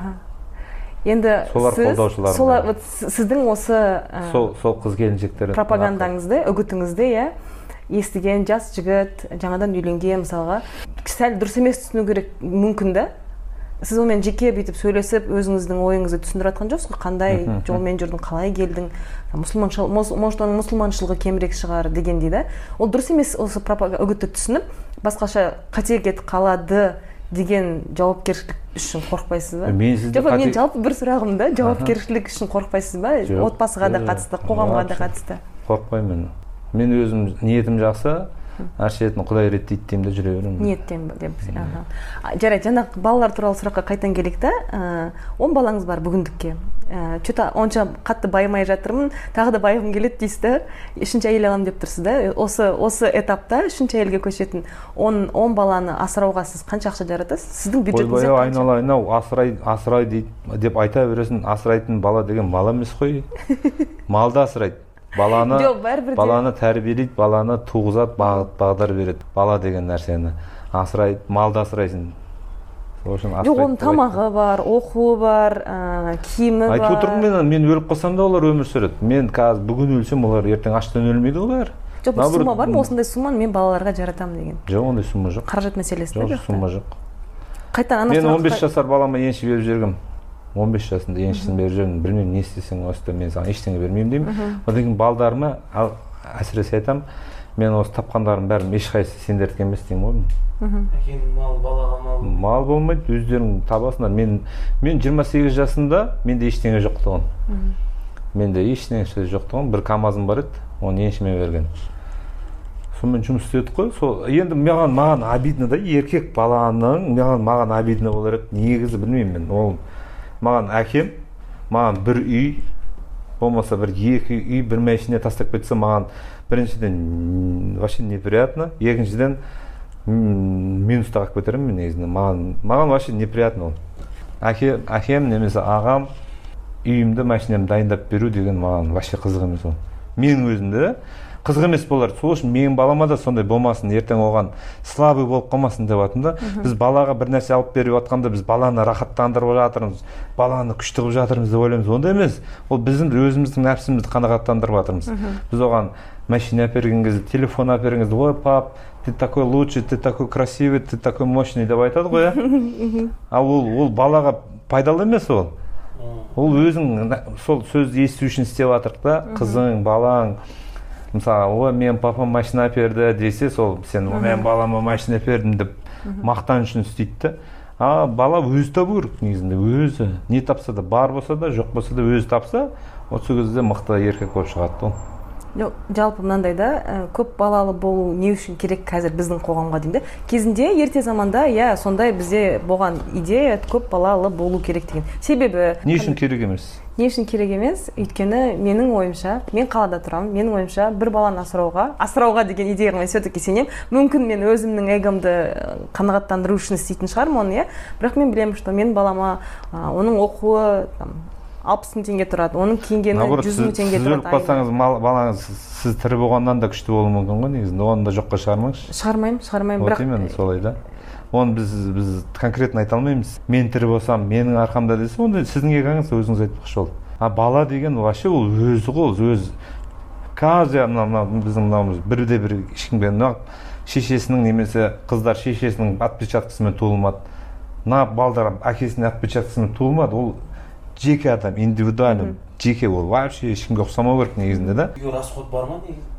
Енді Солар сіз қолдаушыларым солар вот сіздің осы сол сол қыз келіншектер пропагандаңызды үгітіңізді иә естіген жас жігіт жаңадан үйленген мысалға. Сәл дұрыс емес түсіну керек мүмкін да сіз онымен жеке бүйтіп сөйлесіп өзіңіздің ойыңызды түсіндіріп жатқан жоқсыз ғой? Қандай жолмен жүрдің қалай келдің? Мұсылманшыл может оның мұсылманшылығы кемірек шығар дегендей да. Ол дұрыс емес осы үгітті түсініп басқаша қате кетіп қалады деген жауапкершілік үшін қорықпайсыз ба? Мен сізді жоқ мен жалпы бір сұрағым да жауапкершілік үшін қорықпайсыз ба? Отбасыға да қатысты қоғамға да қатысты. Қорықпаймын. Мен өзім ниетім жақсы әршетін құдай реттейді деймін де жүре беремін ниеттен деп. Жарайды жаңағы балалар туралы сұраққа қайтадан келейік та. Ә, он балаңыз бар бүгіндікке. Че то онша қатты байымай жатырмын. Тағы да байығым келеді дейсіз да. Үшінші әйел аламын деп тұрсыз да. Осы осы этапта үшінші әйелге көшетін он он баланы асырауға сіз қанша ақша жаратасыз? Сіздің бюджетіңіз ойбай ау айналайын ау асырай асырай дейді деп айта бересің. Асырайтын бала деген мал емес қой. Малды асырайды. Баланы жоқ бәрібір де. баланы тәрбиелейді баланы туғызады бағыт бағдар береді. Бала деген нәрсені асырайды малды асырайсың. Жоқ оның тамағы бар оқуы бар ә, киімі айтып бар. отырмын мен мен өліп қалсам да олар өмір сүреді. Мен қазір бүгін өлсем олар ертең аштан өлмейді ғой бәрі. Жоқ бір сумма бар ма осындай сумманы мен балаларға жаратамын деген. Жоқ ондай сумма жоқ. Қаражат мәселесі жоқ сумма жоқ. Қайтадан мен сұраққа- 15 жасар балама енші беріп жібергенмін 15 жасында еншісін беріп жібердім білмеймін не істесең осыда мен саған ештеңе бермеймін деймін. Одан кейін балдарыма ал- әсіресе айтамын мен осы тапқандарымның бәрін ешқайсысы сендердікі емес деймін ғой әкенің малы балаға мал мал болмайды өздерің табасыңдар. Мен мен 28 жасымда менде ештеңе жоқ тұғын менде ешнәрсе жоқ тұғын бір камазым бар еді оны еншіме берген. Сонымен жұмыс істедік қой. Сол енді маған маған обидно да еркек баланың маған маған обидно болар еді. Негізі білмеймін мен ол маған әкем маған бір үй болмаса бір екі үй бір машина тастап кетсе маған біріншіден вообще неприятно екіншіден минусты қалып кетеремін мен негізінде маған маған вообще неприятно ол. Әке әкем немесе ағам үйімді машинамды дайындап беру деген маған вообще қызық емес ол. Менің өзімде қызық емес болар. Сол үшін менің балама да сондай болмасын ертең оған слабый болып қалмасын деп жатырмын да. Біз балаға бір нәрсе алып беріп жатқанда біз баланы рахаттандырып жатырмыз баланы күшті қылып жатырмыз деп ойлаймыз. Ондай емес ол біздің өзіміздің нәпсімізді қанағаттандырып жатырмыз. Біз оған машина әперген кезде телефон әперген кезде ой пап ты такой лучший ты такой красивый ты такой мощный деп айтады ғой иә ал ол ол балаға пайдалы емес ол. Ол өзің сол сөзді есту үшін істеп жатырық та. Қызың балаң мысалы ой менің папам машина әперді десе сол сен мен балама машина әпердім деп мақтан үшін істейді да а бала өзі табу керек негізінде өзі. Не тапса да бар болса да жоқ болса да өзі тапса вот сол кезде мықты еркек болып шығады ол. Жалпы мынандай да ә, көп балалы болу не үшін керек қазір біздің қоғамға деймін да кезінде ерте заманда иә сондай бізде болған идея көп балалы болу керек деген. Себебі не үшін керек емес. Не үшін керек емес өйткені менің ойымша мен қалада тұрамын менің ойымша бір баланы асырауға асырауға деген идеяға мен все таки сенемін. Мүмкін мен өзімнің эгомды қанағаттандыру үшін істейтін шығармын оны иә. Бірақ мен білемін что менің балама ә, оның оқуы там алпыс мың теңге тұрады оның киінгені жүз мың теңге тұрады өліп қалсаңыз балаңыз сіз тірі болғаннан да күшті болуы мүмкін ғой негізінде оны да жоққа шығармаңызшы. Шығармаймын шығармаймын вот бірақ именно солай да. Оны біз біз конкретно айта алмаймыз. Мен тірі болсам менің арқамда десе онда сіздің эгоңыз өзіңіз айтпақшы ол. А бала деген вообще ол өзі ғой ол өзі каждый мына мына біздің мынауымыз бірде бір ешкімге мына шешесінің немесе қыздар шешесінің отпечаткасымен туылмады. Мына балдар әкесінің отпечаткасымен туылмады ол жеке адам индивидуально жеке ол. Вообще ешкімге ұқсамау керек негізінде да? Үйге расход бар ма негізі?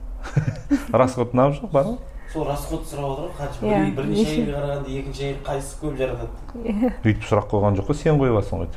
Расход неғып жоқ бар ғой сол расход сұрап отыр ғой қанша Иә, бір- бірінші неше- әйелге қарағанда екінші әйел қайсысы көп жаратады? Өйтіп сұрақ қойған жоқ қой сен қойып алсың ғой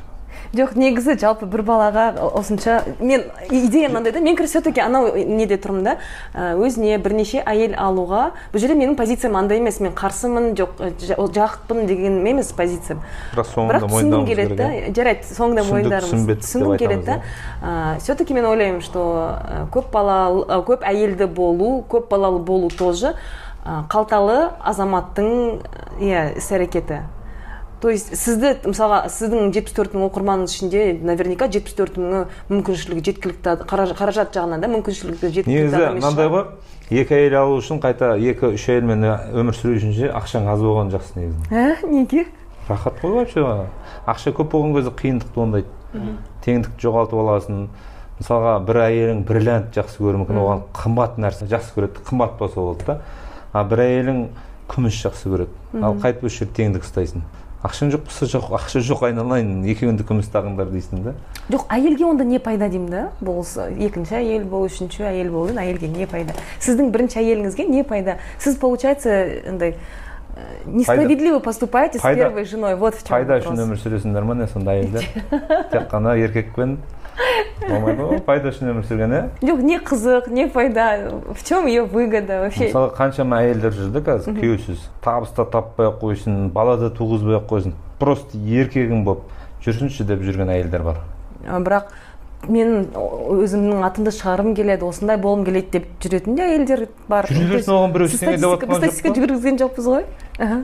жоқ негізі жалпы бір балаға осынша мен идея мынандай да мен все таки анау неде тұрмын да өзіне бірнеше әйел алуға бұл жерде менің позициям андай емес мен қарсымын жоқ ол жақпын деген емес позициям. Бірақ соңында бірақ түсінгім келеді да иә. жарайды соңында мойындарымыз түсінгім келеді да. айтамыз, все таки мен ойлаймын что ә, көп балалы ә, көп әйелді болу көп балалы болу тоже қалталы азаматтың иә іс әрекеті. То есть сізді мысалға сіздің жетпіс төрт мың оқырманыңыз ішінде наверняка жетпіс төрт мыңы мүмкіншілігі жеткілікті қаражат, жағынан да мүмкіншілігі жеткілікті негізі мынандай ғой екі әйел алу үшін қайта екі үш әйелмен өмір сүру үшін ше ақшаң аз болған жақсы негізі. Ә, неге? Рахат қой вообще ақша көп болған кезде қиындық туындайды теңдікті жоғалтып аласың. Мысалға бір әйелің бриллиант жақсы көруі мүмкін оған қымбат нәрсе жақсы көреді қымбат болса болды да. А бір әйелің күміс жақсы көреді. Ал қайтып осы жерде теңдік ұстайсың. Ақшаң жоқ болса жоқ ақша жоқ айналайын екеуіңді күміс тағыңдар дейсің да. Жоқ әйелге онда не пайда деймін да? Бұл екінші әйел бол үшінші әйел бол әйелге не пайда? Сіздің бірінші әйеліңізге не пайда? Сіз получается андай э, несправедливо поступаете с первой женой. Вот в чем пайда үшін өмір сүресіңдер ма не сонда әйелдер? Тек қана еркекпен. Болмайды ғой пайда үшін өмір сүрген иә жоқ не қызық не пайда в чем ее выгода вообще? Мысалы қаншама әйелдер жүр да қазір күйеусіз. Табыс та таппай ақ қойсын бала да туғызбай ақ қойсын. Просто еркегім болып жүрсінші деп жүрген әйелдер бар. Бірақ мен өзімнің атымды шығарғым келеді осындай болғым келеді деп жүретін де әйелдер бар. Жүре берсін, оған біреу ештеңе деп жоқ статистика жүргізген жоқпыз ғой.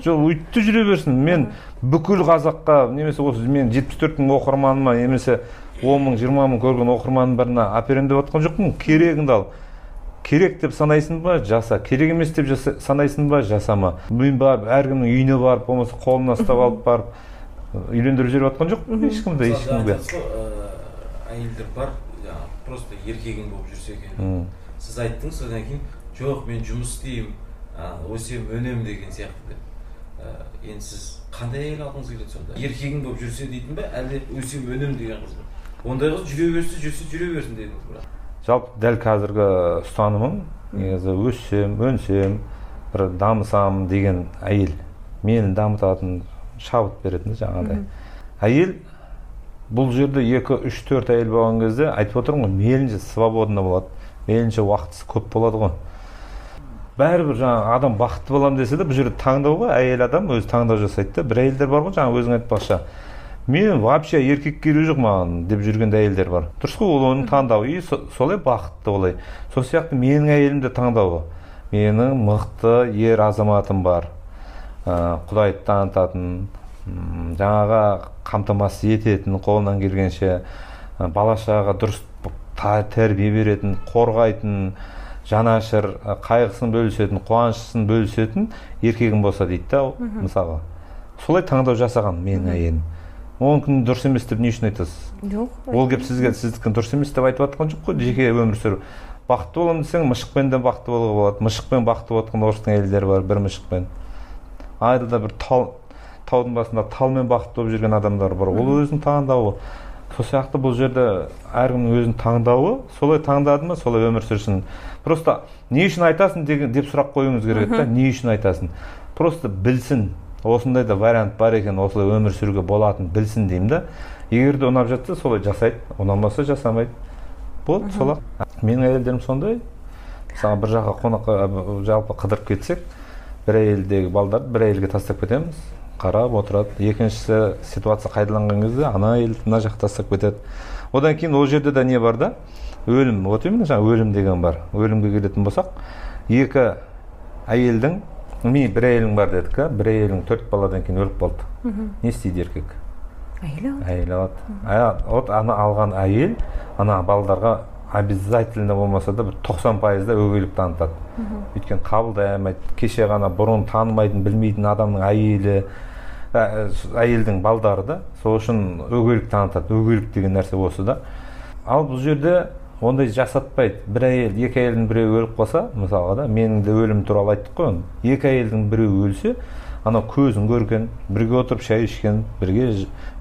Жоқ өйтті жүре берсін. Мен бүкіл қазаққа немесе осы мен жетпіс төрт мың оқырманыма немесе он мың жиырма мың көрген оқырманның біріне әперемін деп отқан жоқпын керегіңді ал. Керек деп санайсың ба? Жаса. Керек емес деп жаса, санайсың ба? Жасама мен барып әркімнің үйіне барып болмаса қолына ұстап алып барып үйлендіріп жіберіп жатқан жоқпын. Ешкімді ешкімге әйелдер бар жаңағы просто еркегің болып жүрсе екен. Сіз айттыңыз содан кейін жоқ мен жұмыс істеймін а, өсемін өнемін деген сияқты деп. Енді сіз қандай әйел алғыңыз келеді сонда? Еркегің болып жүрсе дейтін ба әлде өсемін өнемін деген қыз ба ондай қыз жүре берсе жүрсе жүре берсін бірақ. Жалпы дәл қазіргі ұстанымым негізі өссем өнсем бір дамысам деген әйел. Мені дамытатын шабыт беретін да жаңағыдай әйел бұл жерде екі үш төрт әйел болған кезде айтып отырмын ғой мейлінше свободно болады мейлінше уақытысы көп болады ғой. Бәрібір жаңағы адам бақытты боламын десе де бұл жерде таңдау ғой әйел адам өзі таңдау жасайды да бір әйелдер бар ғой жаңа өзің айтпақшы. Мен вообще еркек керегі жоқ маған деп жүрген де әйелдер бар. Дұрыс қой ол оның таңдауы. И солай бақытты олай. Сол сияқты менің әйелім де таңдауы. Менің мықты ер азаматым бар. Ә, құдайды танытатын жаңаға қамтамасыз ететін қолынан келгенше бала шағаға дұрыс тәрбие беретін қорғайтын жанашыр қайғысын бөлісетін қуаныштысын бөлісетін еркегім болса дейді да мысалға. Солай таңдау жасаған менің әйелім. Оныкін дұрыс емес деп не үшін айтасыз? Жоқ ол келіп сізге сіздікі дұрыс емес деп айтып жатқан жоқ қой жеке өмір сүру. Бақытты боламын десең мышықпен де бақытты болуға болады. Мышықпен бақытты болып жатқан орыстың әйелдері бар бір мышықпен. Айдада бір тал таудың басында талмен бақытты болып жүрген адамдар бар. Ол өзінің таңдауы. Сол сияқты бұл жерде әркімнің өзінің таңдауы солай таңдады ма солай өмір сүрсін. Просто не үшін айтасың деген деп сұрақ қоюыңыз керек та не үшін айтасың? Просто білсін. Осындай да вариант бар екен осылай өмір сүруге болатынын білсін деймін да. Егер де ұнап жатса солай жасайды. Ұнамаса жасамайды. Болды сол ақ менің әйелдерім сондай. Мысалы бір жаққа қонаққа жалпы қыдырып кетсек бір әйелдегі балдарды бір әйелге тастап кетеміз. Қарап отырады. Екіншісі ситуация қайдаланған кезде ана әйелді мына жаққа тастап кетеді. Одан кейін ол жерде де не бар да? Өлім. Вот именно жаңағы өлім деген бар. Өлімге келетін болсақ екі әйелдің мен бір әйелің бар дедік да бір әйелің төрт баладан кейін өліп қалды. Не істейді еркек? Әйел алады. Әйел алады. Вот ана алған әйел ана балдарға обязательно болмаса да бір тоқсан пайызда өгейлік танытады. Өйткені қабылдай алмайды. Кеше ғана бұрын танымайтын білмейтін адамның әйелі әйелдің балдары да сол үшін өгейлік танытады. Өгейлік деген нәрсе осы да. Ал бұл жерде ондай жасатпайды. Бір әйел екі әйелдің біреуі өліп қалса мысалға да менің де өлім туралы айттық қой оны. Екі әйелдің біреуі өлсе анау көзін көрген бірге отырып шай ішкен бірге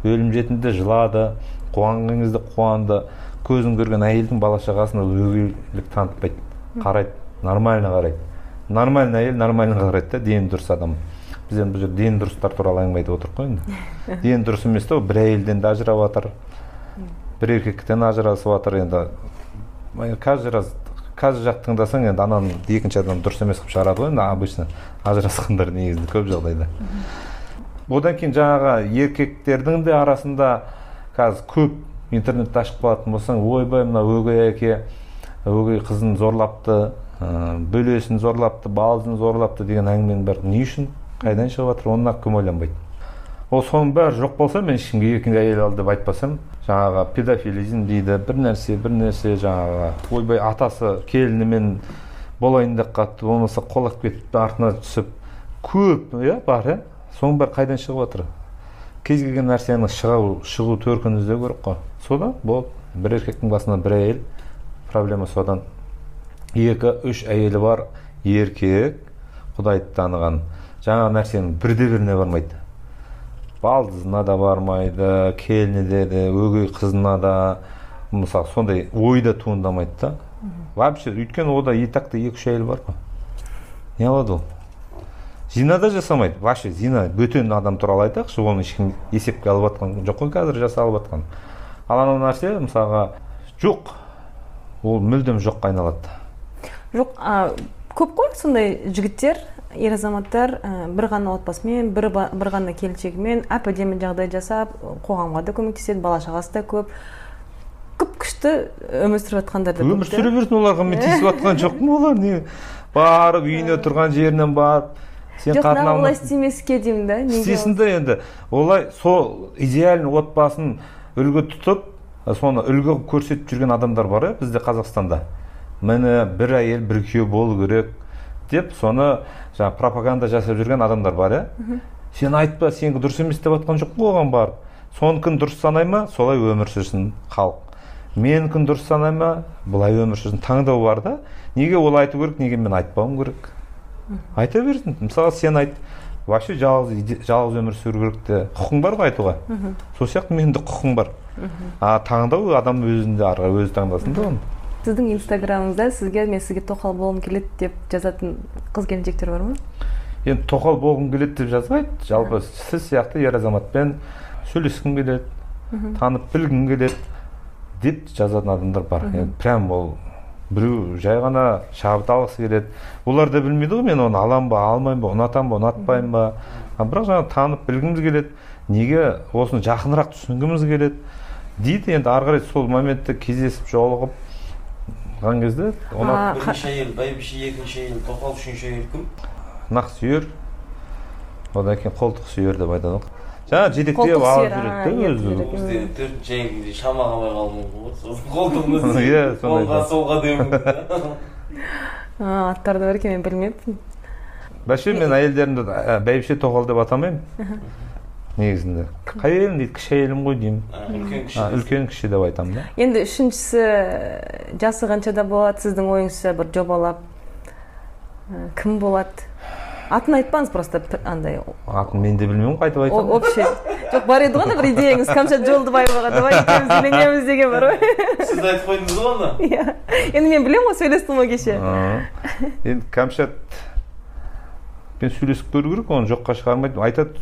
өлім жетінде жылады қуанған кезде қуанды. Көзін көрген әйелдің бала шағасына өгейлік танытпайды қарайды нормально қарайды. Нормальный әйел нормально қарайды да дені дұрыс адам. Біз енді бұл жерде дені дұрыстар туралы әңгіме айтып отырмық қой енді. Дені дұрыс емес та бір әйелден де ажырап жатыр бір еркектен ажырасып жатыр енді. Каждый раз каждый жақ тыңдасаң енді ананы екінші адам дұрыс емес қылып шығарады ғой енді обычно ажырасқандар негізінде көп жағдайда. Одан кейін жаңағы еркектердің де арасында қазір көп интернетті ашып қалатын болсаң ойбай мына өгей әке өгей қызын зорлапты ә, бөлесін зорлапты балдызын зорлапты деген әңгіменің бәрі не үшін қайдан шығып жатыр оны кім ойланбайды. Ол соның бәрі жоқ болса мен ешкімге екінші әйел ал деп айтпасам жаңағы педофилизм дейді бір нәрсе бір нәрсе жаңағы. Ойбай атасы келінімен болайын деп қатты болмаса қолап кетіп артына түсіп көп иә бар иә. Соның бәрі қайдан шығып жатыр кез келген нәрсенің шығу шығу төркінін іздеу керек қой. Содан болды. Бір еркектің басына бір әйел проблема содан. Екі үш әйелі бар еркек құдайды таныған. Жаңа нәрсенің бірде біріне бармайды. Балдызына да бармайды келініне де өгей қызына да мысалы сондай ой да туындамайды да. Вообще өйткені ода и так екі үш әйел бар ғой. Не қылады ол? Зина да жасамайды. Вообще зина бөтен адам туралы айтайықшы оны ешкім есепке алып жатқан жоқ қой қазір жасалып жатқан ал анау нәрсе мысалға жоқ ол мүлдем жоққа айналады. Жоқ а, көп қой сондай жігіттер? Ер азаматтар ә, бір ғана отбасымен бір, бір ғана келіншегімен әп әдемі жағдай жасап қоғамға да көмектеседі бала шағасы да көп. Күп күшті өмір сүріп жатқандар да өмір сүре берсін оларға мен тиісіп жатқан жоқпын олар не? Барып үйіне тұрған жерінен барып сен жоқ олай істемеске деймін да істесін да енді. Олай сол идеальный отбасын үлгі тұтып соны үлгі қылып көрсетіп жүрген адамдар бар иә бізде қазақстанда. Міне бір әйел бір күйеу болу керек. Деп соны жаңағы пропаганда жасап жүрген адамдар бар иә? Сен айтпа сенікі дұрыс емес деп жатқан жоқпын ғой оған барып. Соныкін дұрыс санай ма солай өмір сүрсін халық. Менікін дұрыс санай ма былай өмір сүрсін таңдау бар да. Неге ол айту керек неге мен айтпауым керек? Айта берсін. Мысалы сен айт вообще жалғыз жалғыз өмір сүру керек те. Құқың бар ғой айтуға? Сол сияқты менің де құқығым бар. А таңдау адам өзінде ары өзі таңдасын да оны. Сіздің инстаграмыңызда сізге мен сізге тоқал болғым келеді деп жазатын қыз келіншектер бар ма? Енді тоқал болғым келеді деп жазбайды. Жалпы сіз сияқты ер азаматпен сөйлескім келеді танып білгім келеді деп жазатын адамдар бар. Енді прям ол біреу жай ғана шабыт алғысы келеді. Олар да білмейді ғой мен оны аламын ба алмаймын ба ұнатамын ба ұнатпаймын ба. А бірақ жаңағы танып білгіміз келеді неге осыны жақынырақ түсінгіміз келеді. Дейді енді ары қарай сол моментте кездесіп жолығып қалған кезде бірінші әйел бәйбіше екінші әйел тоқал үшінші әйел кім? нақсүйер одан кейін қолтық сүйер деп айтады. Ғой жаңағы жетектеп алып сүйер, жүреді да өзі. бізде төртінші әйелге шама қалмай қалуы мүмкін ғой. Сосын қолтығына Иә, да. солға а, аттары да бар екен мен білмеппін. Вообще мен әйелдерімді бәйбіше тоқал деп атамаймын. негізінде. Қай әйелің дейді кіші әйелім ғой деймін. Үлкен кіші үлкен кіші деп айтамын да. Енді үшіншісі жасы қаншада болады сіздің ойыңызша бір жобалап кім болады? Атын айтпаңыз просто андай. Атын мен де білмеймін ғой қайтып о- айтамын общий жоқ бар еді ғой ана бір идеяңыз кәмшат жолдыбаеваға давай екеуміз үйленеміз деген бар ғой. Сіз айтып қойдыңыз ғой ана иә. Енді мен білемін ғой сөйлестім ғой кеше. Енді кәмшат мен сөйлесіп көру керек оны жоққа шығармайды. Айтады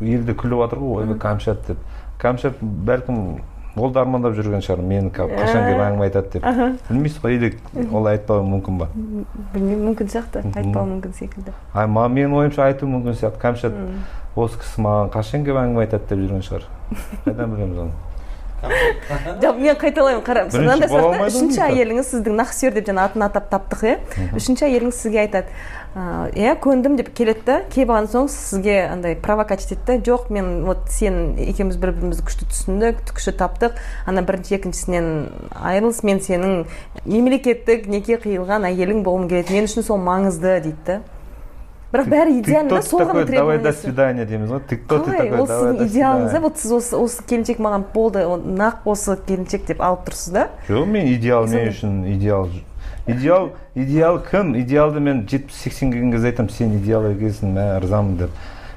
елде күліп жатыр ғой ойбай кәмшат деп. Кәмшат бәлкім ол да армандап жүрген шығар мені қашан келіп әңгіме айтады деп. Білмейсіз ғой или ол айтпауы мүмкін ба? Білмеймін мүмкін сияқты айтпауы мүмкін секілді. Ай ма менің ойымша айтуы мүмкін сияқты. Кәмшат осы кісі маған қашан келіп әңгіме айтады деп жүрген шығар. Қайдан білеміз оны? Жоқ мен қайталаймын қара мынандай сұрақ та үшінші әйеліңіз сіздің нақсүйер деп жаңа атын атап таптық иә үшінші әйеліңіз сізге айтады. «А, иә көндім деп келеді да келіп алған соң сізге андай провокать етеді да жоқ мен вот сен екеуміз бір бірімізді күшті түсіндік күшті таптық ана бірінші екіншісінен айырылыс мен сенің мемлекеттік неке қиылған әйелің болғым келеді мен үшін сол маңызды дейді да бірақ бәрі идеально да ғана давай до свидания дейміз ғой. Ты кто ты такой ол сіздің идеалыңыз да вот сіз осы осы келіншек маған болды ол нақ осы келіншек деп алып тұрсыз да? Жоқ мен идеал мен үшін идеал идеал идеал кім? Идеалды мен жетпіс сексен келген кезде айтамын сен идеал екенсің мә ырзамын деп.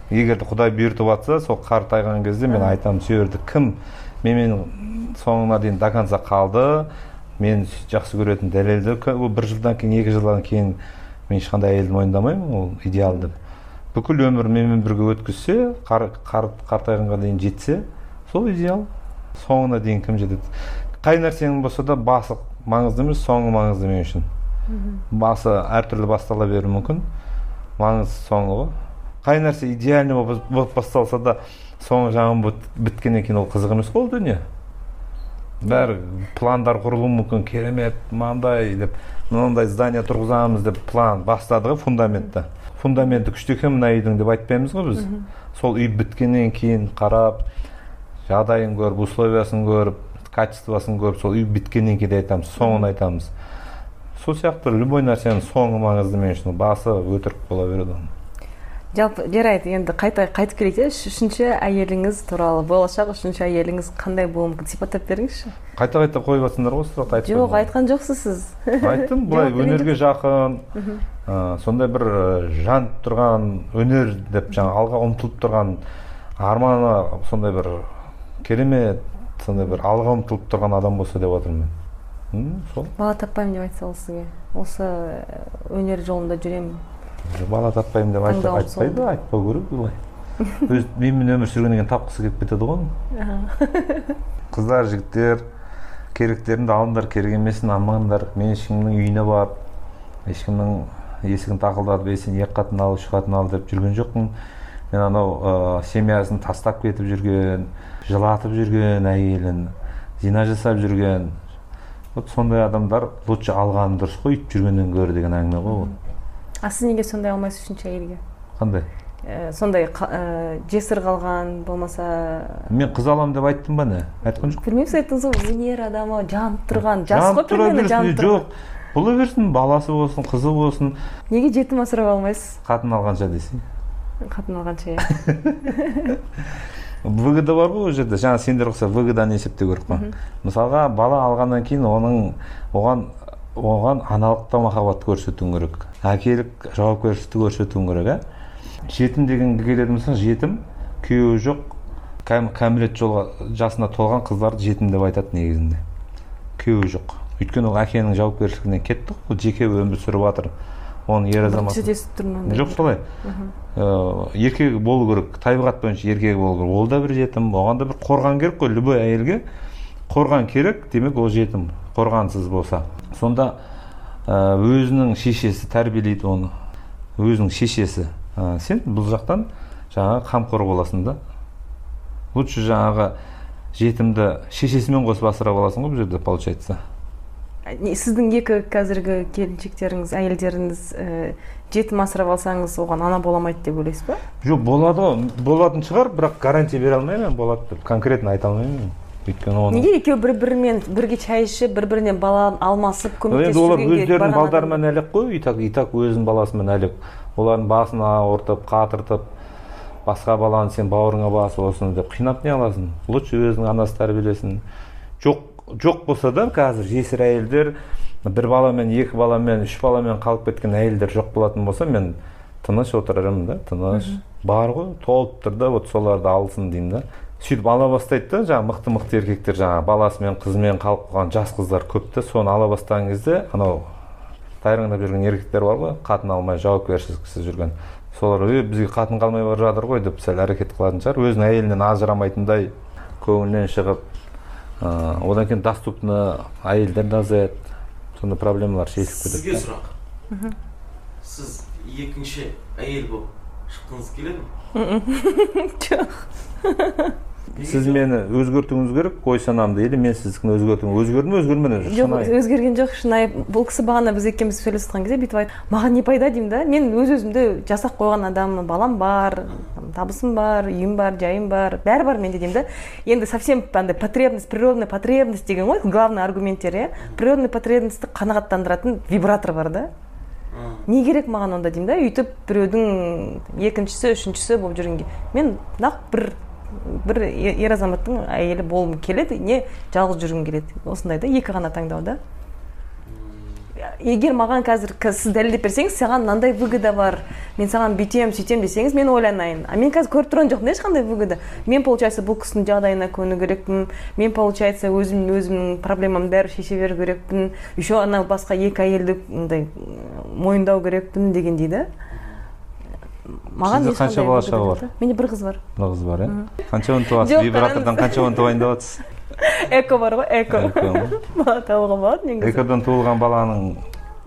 Егер де құдай бұйыртып жатса сол қартайған кезде мен айтамын сол жерде кім менімен соңына дейін до конца қалды. Мен жақсы көретін дәлелді бір жылдан кейін екі жылдан кейін мен ешқандай әйелді мойындамаймын ол идеал деп. Бүкіл өмір менімен бірге өткізсе қар, қар, қартайғанға дейін жетсе сол идеал. Соңына дейін кім жетеді? Қай нәрсенің болса да басы маңызды емес соңы маңызды мен үшін. Басы әртүрлі бастала беруі мүмкін. Маңызы соңы ғой. Қай нәрсе идеальный болып басталса да соңы біт- біткеннен кейін ол қызық емес қой ол дүние. Бәрі пландар құрылуы мүмкін керемет мынандай деп мынандай здание тұрғызамыз деп план бастады ғой фундаментті. Фундаменті күшті екен мына үйдің деп айтпаймыз ғой біз. Сол үй біткеннен кейін қарап жағдайын көріп условиясын көріп качествосын көріп сол үй біткеннен кейін де айтамыз соңын айтамыз. Сол сияқты любой нәрсенің соңы маңызды мен үшін басы өтірік бола береді оның жалпы жарайды енді қайта қайтып келейік үш- үшінші әйеліңіз туралы болашақ үшінші әйеліңіз қандай болуы мүмкін? Сипаттап беріңізші. Қайта қайта қойып жатсыңдар ғой сұрақты айтып жоқ айтқан жоқсыз сіз. Айттым былай өнерге жақын ә, сондай бір жанып тұрған өнер деп жаңа алға ұмтылып тұрған арманы сондай бір керемет сондай бір алға ұмтылып тұрған адам болса деп отырмын мен. Сол. бала таппаймын деп айтса ол сізге. Осы э, өнер жолында жүремін. Бала таппаймын деп айтып айтпайды айтпау керек бұлай өз менімен өмір сүргеннен кейін тапқысы келіп кетеді ғой қыздар жігіттер керектеріңді алыңдар керек емесін алмаңдар мен ешкімнің үйіне барып ешкімнің есігін тақылдатып ей сен екі қатын ал үш қатын ал деп жүрген жоқпын. Мен анау ә, семьясын тастап кетіп жүрген жылатып жүрген әйелін зина жасап жүрген. Вот сондай адамдар лучше алғаны дұрыс қой өйтіп жүргеннен гөрі деген әңгіме ғой ол. А сіз неге сондай алмайсыз үшінші әйелге? Қандай? Э, сондай э, жесір қалған болмаса мен қыз аламын деп айттым ба не? Айтқан жоқ білмеймін сіз айттыңыз ғой өнер адамы жанып тұрған жас қой тұра примерно жанып жоқ. Бола берсін баласы болсын қызы болсын. Неге жетім асырап алмайсыз? Қатын алғанша десей. Қатын алғанша иә. вгд бар ғой ол жерде. Жаңа сендер ұқсап вгданы есептеу керек қой мысалға бала алғаннан кейін оның оған оған аналықта махаббат көрсетуің керек әкелік жауапкершілікті көрсетуің керек иә жетім дегенге келетін болсақ жетім. Күйеуі жоқ. Кәм, кәмелет жолға жасына толған қыздарды жетім деп айтады негізінде. Күйеуі жоқ. Өйткені ол әкенің жауапкершілігінен кетті ғой. Ол жеке өмір сүріп жатыр оны ер азамат естіп тұрмын жоқ солай. Э, еркегі болу керек табиғат бойынша еркегі болу керек. Ол да бір жетім оған да бір қорған керек қой. Любой әйелге қорған керек демек ол жетім қорғансыз болса. Сонда э, өзінің шешесі тәрбиелейді оны. Өзінің шешесі. Э, сен бұл жақтан жаңағы қамқор боласың да. Лучше жаңағы жетімді шешесімен қосып асырап аласың ғой бұл жерде получается. Сіздің екі қазіргі келіншектеріңіз әйелдеріңіз ә, жетім асырап алсаңыз оған ана бола алмайды деп ойлайсыз ба? Жоқ болады ғой. Болатын шығар бірақ гарантия бере алмаймын мен болады деп. Конкретно айта алмаймын өйткені оны неге екеуі бір бірімен бірге шай ішіп бір бірінен бала алмасып енді көмектесіп олар жүргенге өздерінің балдарымен әлек қой. И так и так өзінің баласымен әлек. Олардың басын ауыртып қатыртып басқа баланы сен бауырыңа басып осыны деп қинап не аласың? Лучше өзінің анасы тәрбиелесін. Жоқ жоқ болса да қазір жесір әйелдер бір баламен екі баламен үш баламен қалып кеткен әйелдер жоқ болатын болса мен тыныш отырармын да тыныш. Бар ғой толып тұр да вот соларды алсын деймін да. Сөйтіп ала бастайды да жаңағы мықты мықты еркектер жаңағы баласымен қызымен қалып қалған жас қыздар көп та соны ала бастаған кезде анау тайраңдап жүрген еркектер бар ғой қатын алмай жауапкершіліксіз жүрген. Солар е бізге қатын қалмай бара жатыр ғой деп сәл әрекет қылатын шығар. Өзінің әйелінен ажырамайтындай көңілінен шығып одан кейін доступны әйелдер де азаяды сондай проблемалар шешіліп сізге кетеді сұрақ сіз екінші әйел болып шыққыңыз келеді ме? Жоқ. Сіз мені өзгертуіңіз керек ой санамды или мен сіздікін өзгертуім өзгерді ме өзгермеді ме жоқ өзгерген жоқ шынайы. Бұл кісі бағана біз екеуміз сөйлесіп жатқан кезде бүйтіп айтты. Маған не пайда деймін да мен өз өзімді жасақ қойған адаммын. Балам бар табысым бар үйім бар жайым бар. Бәрі бар менде деймін да. Енді совсем андай потребность природная потребность деген ғой главный аргументтер иә. Природный потребностьті қанағаттандыратын вибратор бар да. Не керек маған онда деймін да. Өйтіп біреудің екіншісі үшіншісі болып жүргенге. Мен нақ бір бір ер азаматтың әйелі болғым келеді не жалғыз жүргім келеді. Осындай да екі ғана таңдау да. Егер маған қазір сіз дәлелдеп берсеңіз саған мынандай выгода бар. Мен саған бүйтемін сөйтемін десеңіз мен ойланайын. А мен қазір көріп тұрған жоқпын да ешқандай выгода. Мен получается бұл кісінің жағдайына көну керекпін. Мен получается өзім өзімнің проблемамды бәрі шеше беру керекпін. Еще ана басқа екі әйелді мындай мойындау керекпін дегендей да. Маған Сізде қанша бала шаға та. менде бір қыз бар. Бір қыз бар иә қаншадан туасыз Жоқ, вибратордан қараңыз. қаншадан туайын жатсыз эко бар ғой эко. Бала табуға болады негізі. Экодан туылған баланың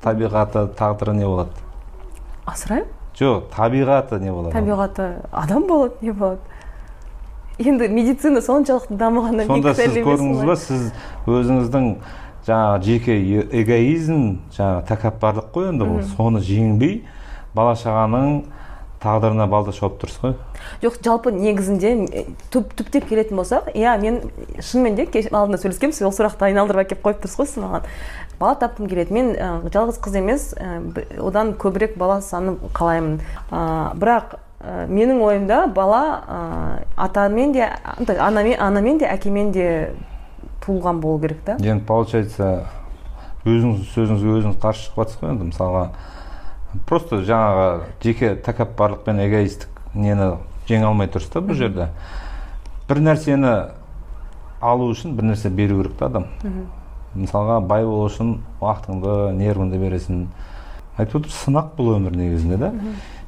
табиғаты тағдыры не болады? Асыраймын. Жоқ табиғаты не болады? Табиғаты адам болады не болады? Енді медицина соншалықты дамығаннан кейін сонда сіз көрдіңіз ба сіз өзіңіздің жаңағы жеке эгоизм жаңағы тәкаппарлық қой енді бұл соны жеңбей бала шағаның тағдырына балда шауып тұрсыз ғой. Жоқ жалпы негізінде е, түп түптеп келетін болсақ иә мен шынымен де кеш алдында сөйлескенбіз сол сұрақты айналдырып әкеліп қойып тұрсыз ғой сіз маған. Бала тапқым келеді. Мен ә, жалғыз қыз емес ә, одан көбірек бала санын қалаймын. Ә, бірақ ә, менің ойымда бала ә, атамен де анамен, анамен де әкемен де туылған болу керек та. Енді получается өзіңіз сөзіңізге өзіңіз қарсы шығып жатсыз ғой енді мысалға просто жаңағы жеке тәкаппарлық пен эгоистік нені жеңе алмай тұрсыз да бұл жерде. бір нәрсені алу үшін бір нәрсе беру керек та адам. Мысалға бай болу үшін уақытыңды нервыңды бересің. Айтып отыр сынақ бұл өмір негізінде да.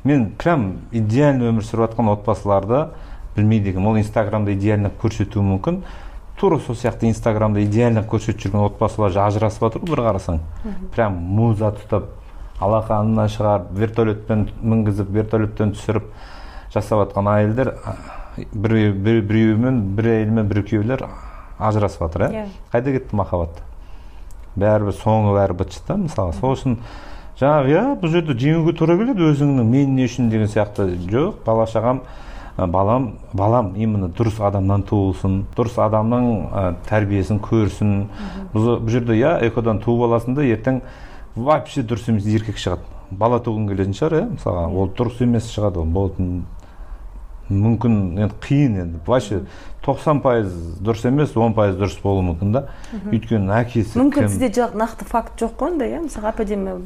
Мен прям идеальный өмір сүріп жатқан отбасыларды білмейді екенмін. Ол инстаграмда идеально көрсетуі мүмкін. Тура сол сияқты инстаграмда идеально көрсетіп жүрген отбасылар ажырасып жатыр ғой бір қарасаң. Прям муза тұтып алақанына шығарып вертолетпен мінгізіп вертолеттен түсіріп жасап жатқан әйелдер біреуімен бір әйелмен бір күйеулер ажырасып жатыр иә Иә. қайда кетті махаббат? Бәрібір соңы бәрі быт шыт та мысалы. Сол үшін жаңағы иә бұл жерде жеңуге тура келеді өзіңнің мен не үшін? деген сияқты. Жоқ бала шағам ә, балам балам именно дұрыс адамнан туылсын дұрыс адамның ә, тәрбиесін көрсін. Бұл жерде иә экодан туып аласың да ертең вообще дұрыс емес еркек шығады. Бала туғың келетін шығар иә мысалға. Ол дұрыс емес шығады ол болатын мүмкін енді қиын енді. Вообще тоқсан пайыз дұрыс емес он пайыз дұрыс болуы мүмкін да. Өйткені әкесі мүмкін кім? сізде нақты факт жоқ қой ондай иә? Мысалы әп әдемі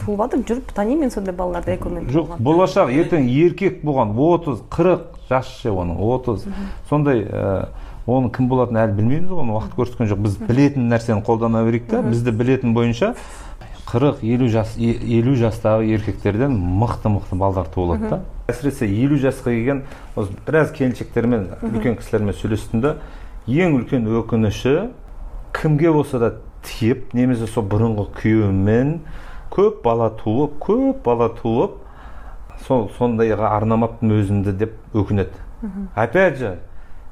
туылып жатыр жүріп танимын мен сондай балаларды экомен жоқ болашақ ертең еркек болған отыз қырық жас ше оның отыз. Сондай ә, оның кім болатынын әлі білмейміз ғой оны уақыт көрсеткен жоқ. Біз білетін нәрсені қолдана берейік та. Бізді білетін бойынша қырық елу жас елу жастағы еркектерден мықты мықты балдар туылады да. Әсіресе елу жасқа келген осы біраз келіншектермен үлкен кісілермен сөйлестім да ең үлкен өкініші кімге болса да тиіп немесе сол бұрынғы күйеуімен көп бала туып көп бала туып сол сондайға арнамаппын өзімді деп өкінеді. Опять же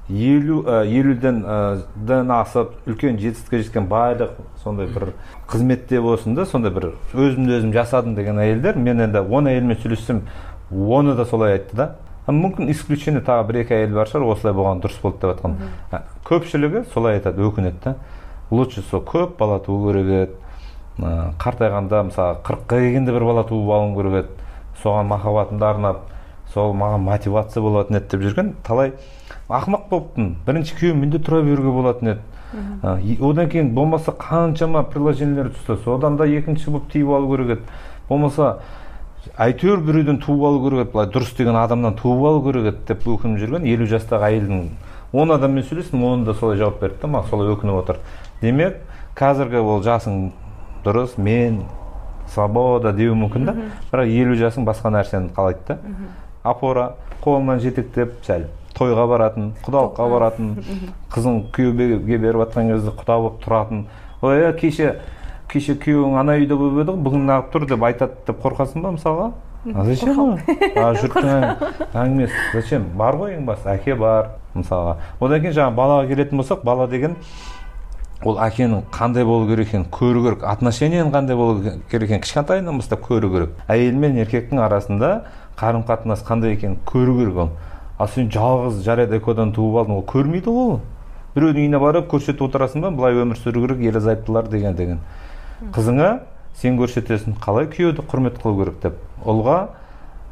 елу ә, елуден ә, дан асып үлкен жетістікке жеткен байлық сондай бір қызметте болсын да сондай бір өзімді өзім жасадым деген әйелдер мен енді он әйелмен сөйлессем оны да солай айтты да. Мүмкін исключение тағы бір екі әйел бар шығар осылай болған дұрыс болды деп жатқан А, көпшілігі солай айтады өкінеді да. Лучше сол көп бала туу керек еді. Ә, қартайғанда мысалы қырыққа келгенде бір бала туып алуым керек еді. Соған махаббатымды арнап сол маған мотивация болатын еді деп жүрген. Талай ақымақ болыппын. бірінші күйеуіммен тұра беруге болатын еді. Одан кейін болмаса қаншама приложениелер түсті. Содан да екінші болып тиіп алу керек еді. Болмаса әйтеуір біреуден туып алу керек еді. Былай дұрыс деген адамнан туып алу керек еді деп өкініп жүрген елу жастағы әйелдің. Он адаммен сөйлестім оны да солай жауап берді да маған солай өкініп отыр. Демек қазіргі ол жасың дұрыс мен свобода деуі мүмкін да. Бірақ елу жасың басқа нәрсені қалайды да. Опора қолынан жетектеп сәл. Тойға баратын құдалыққа баратын қызың күйеуге беріп жатқан кезде құда болып тұратын. Ой кеше кеше күйеуің ана үйде болып еді ғой бүгін неғып тұр деп айтады деп қорқасың ба мысалға? А зачем а жұрттың әң- әңгімесі. Зачем? Бар ғой ең басты әке бар мысалға. Одан кейін жаңағы балаға келетін болсақ бала деген ол әкенің қандай болу керек екенін көру керек. Отношениенің қандай болу керек екенін кішкентайынан бастап көру керек. Әйел мен еркектің арасында қарым қатынас қандай екенін көру керек ол. Ал сен жалғыз жарайды экодан туып алдың ол көрмейді ғой ол. Біреудің үйіне барып көрсетіп отырасың ба былай өмір сүру керек ерлі зайыптылар деген деген қызыңа сен көрсетесің қалай күйеуді құрмет қылу керек? деп. Ұлға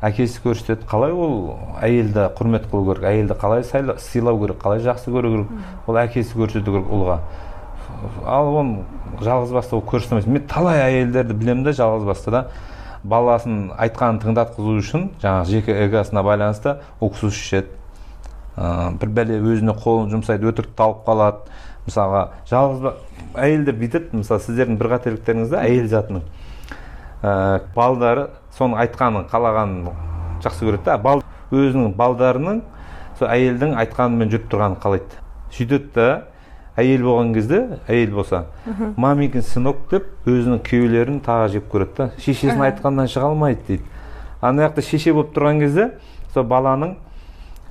әкесі көрсетеді қалай ол әйелді құрмет қылу керек? Әйелді қалай сайла- сыйлау керек қалай жақсы көру керек? Ол әкесі көрсету керек ұлға ал оны жалғыз басты ол көрсетемez мен талай әйелдерді білемін да жалғыз басты да баласын айтқанын тыңдатқызу үшін жаңағы жеке эгосына байланысты уксус ішеді. Ә, бір бәле өзіне қолын жұмсайды өтірікті алып қалады. Мысалға жалғыз әйелдер бүйтеді мысалы сіздердің бір қателіктеріңізде әйел затының. Ә, балдары соның айтқанын қалағанын жақсы көреді да бал өзінің балдарының сол әйелдің айтқанымен жүріп тұрғанын қалайды. Сөйтеді да әйел болған кезде әйел болса маменькин сынок деп өзінің күйеулерін тағы жек көреді да. Шешесінің айтқанынан шыға алмайды дейді. Ана жақта шеше болып тұрған кезде сол баланың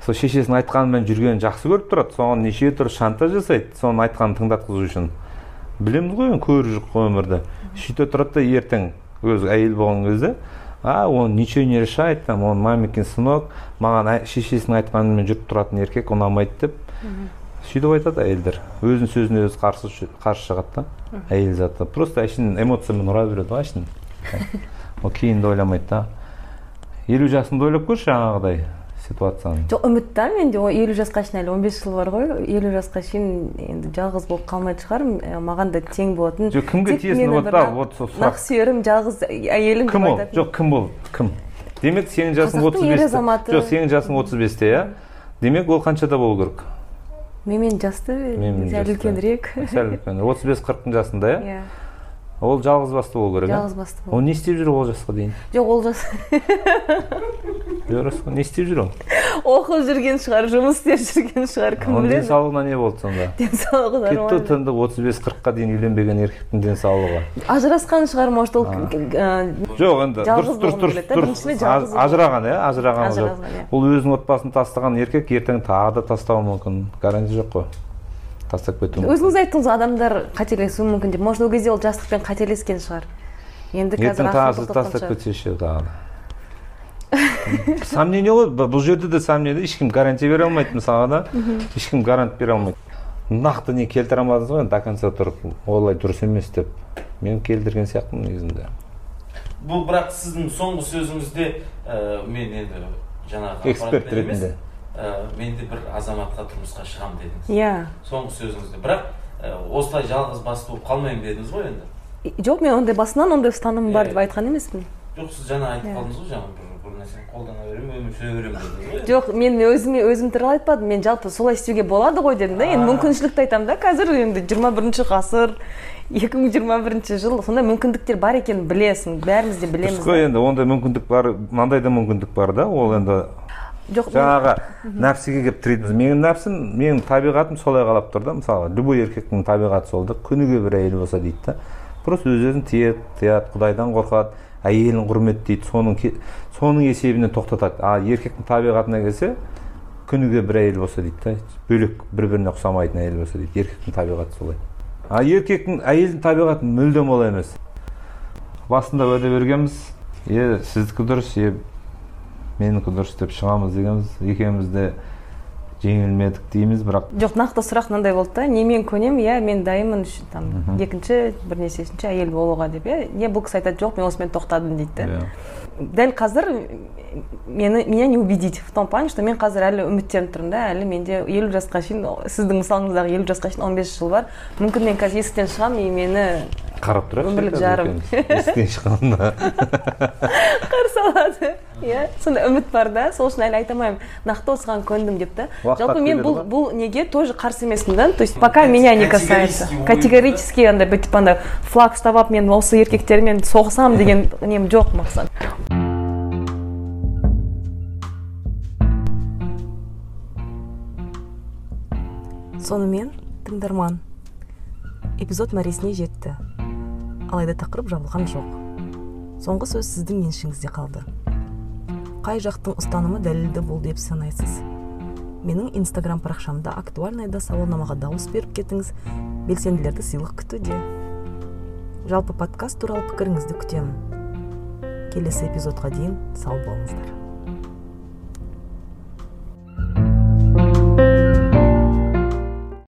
сол шешесінің айтқанымен жүргенін жақсы көріп тұрады. Соған неше түрлі шантаж жасайды. Соның айтқанын тыңдатқызу үшін. Білеміз ғой енді көріп жүрік қой өмірді. Сөйте тұрады да ертең өзі әйел болған кезде а он ничего не решает там он маменькин сынок маған шешесінің айтқанымен жүріп тұратын еркек ұнамайды деп сөйтіп айтады әйелдер. Өзінің сөзіне өзі қарсы қарсы шығады да. Әйел заты. Просто әшейін эмоциямен ұра береді ғой әшейін. Ол кейінді ойламайды да. Елу жасыңды ойлап көрші жаңағыдай ситуацияны. Жоқ үміт та менде. О- елу жасқа шейін әлі он бес жыл бар ғой. Елу жасқа шейін енді жалғыз болып қалмайтын шығармын. Маған да тең болатын. Жоқ кімге тиесің вот да вот сол сұрақ. нақсүйерім жалғыз әйелім кім деп ол жоқ кім ол? Кім? Демек сенің жасың отыз бесте. азаматы. жоқ сенің жасың отыз бесте иә? Демек ол қаншада болу керек? Менімен жасты Менімен сәл үлкенірек сәл үлкен отыз бес қырықтың жасында иә? Иә. Ол жалғыз басты болу керек жалғыз басты ол. Не істеп жүр ол жасқа дейін? Жоқ ол жас не істеп жүр ол? Оқып жүрген шығар жұмыс істеп жүрген шығар кім біледі? денсаулығына не болды сонда? Денсаулығы кетті нормально. тынды отыз бес қырыққа дейін үйленбеген еркектің денсаулығы. Ажырасқан шығар может ол жоқ енді дұрыс дұрыс дұрыс. дұрыс ажыраған иә ажыраған жоқ. Ажыраған, иә. ол өзінің отбасын тастаған еркек ертең тағы да тастауы мүмкін. Гарантия жоқ қой. Тастап кетуі мүмкін. Өзіңіз айттыңыз ғой адамдар қателесуі мүмкін деп. Может ол кезде ол жастықпен қателескен шығар. Енді қазір ертең тағы ақыл сізді тоқтатқан тастап кетсе ше сомнение ғой бұл жерде де сомнение ешкім гарантия бере алмайды мысалға да. Ешкім гарант бере алмайды. Нақты не келтіре алмадыңыз ғой енді до конца тұрып олай дұрыс емес деп. Мен келтірген сияқтымын негізінде. Бұл бірақ сіздің соңғы сөзіңізде ә, мен енді жаңағы Эксперт ретінде. Ә, мен де бір азаматқа тұрмысқа шығамын дедіңіз. Иә. Соңғы сөзіңізде бірақ ә, осылай жалғыз басты болып қалмаймын дедіңіз ғой енді. Жоқ мен ондай басынан ондай ұстанымым бар деп айтқан емеспін. Жоқ сіз жаңа айтып қалдыңыз ғой жаңа бір бір нәрсені қолдана беремін өмір сүре беремін дедіңіз ғой. Жоқ мен өзіме өзім туралы айтпадым. Мен жалпы солай істеуге болады ғой дедім да. Енді мүмкіншілікті айтамын да қазір. Енді жиырма бірінші ғасыр екі мың жиырма бірінші жыл сондай мүмкіндіктер бар екенін білесің. Бәріміз де білеміз дұрыс қой енді ондай мүмкіндік бар мынандай да мүмкіндік бар да. Ол енді жоқ жаңағы нәпсіге келіп тірейтініміз менің нәпсім менің табиғатым солай қалап тұр да мысалы любой еркектің табиғаты сол да. Күніге бір әйел болса дейді да. Просто өз өзін тиеді тыяды құдайдан қорқады. Әйелін құрметтейді соның соның есебінен тоқтатады. А еркектің табиғатына келсе күніге бір әйел болса дейді да бөлек бір біріне ұқсамайтын әйел болса дейді. Еркектің табиғаты солай. А еркектің әйелдің табиғаты мүлдем олай емес. Басында уәде бергенбіз. Е сіздікі дұрыс е менікі дұрыс деп шығамыз дегенбіз. Екеуміз де жеңілмедік дейміз бірақ жоқ нақты сұрақ мынандай болды да. Немен көнемін иә мен дайынмын там екінші бірнеше үшінші әйел болуға деп иә. Не бұл кісі айтады жоқ мен осымен тоқтадым дейді да иә. дәл қазір мені меня не убедить в том плане что мен қазір әлі үміттеніп тұрмын да. Әлі менде елу жасқа шейін сіздің мысалыңыздағы елу жасқа шейін он бес жыл бар. Мүмкін мен қазір есіктен шығамын и мені қарап тұрайықшы. Өмірлік жарым. екеуміз. есіктен шыққанда. Қарсы алады иә сондай үміт бар да. Сол үшін әлі айта алмаймын. Нақты осыған көндім деп та. Жалпы мен бұл бұл неге тоже қарсы емеспін да? То есть пока меня не касается. Категорически андай бүйтіп андай флаг ұстап алып мен осы еркектермен соғысамын деген нем жоқ мақсат. Сонымен тыңдарман эпизод мәресіне жетті алайда тақырып жабылған жоқ. Соңғы сөз сіздің еншіңізде қалды. Қай жақтың ұстанымы дәлелді бол деп санайсыз? Менің инстаграм парақшамда актуальныйда сауалнамаға дауыс беріп кетіңіз. Белсенділерді сыйлық күтуде. Жалпы подкаст туралы пікіріңізді күтемін. Келесі эпизодқа дейін сау болыңыздар.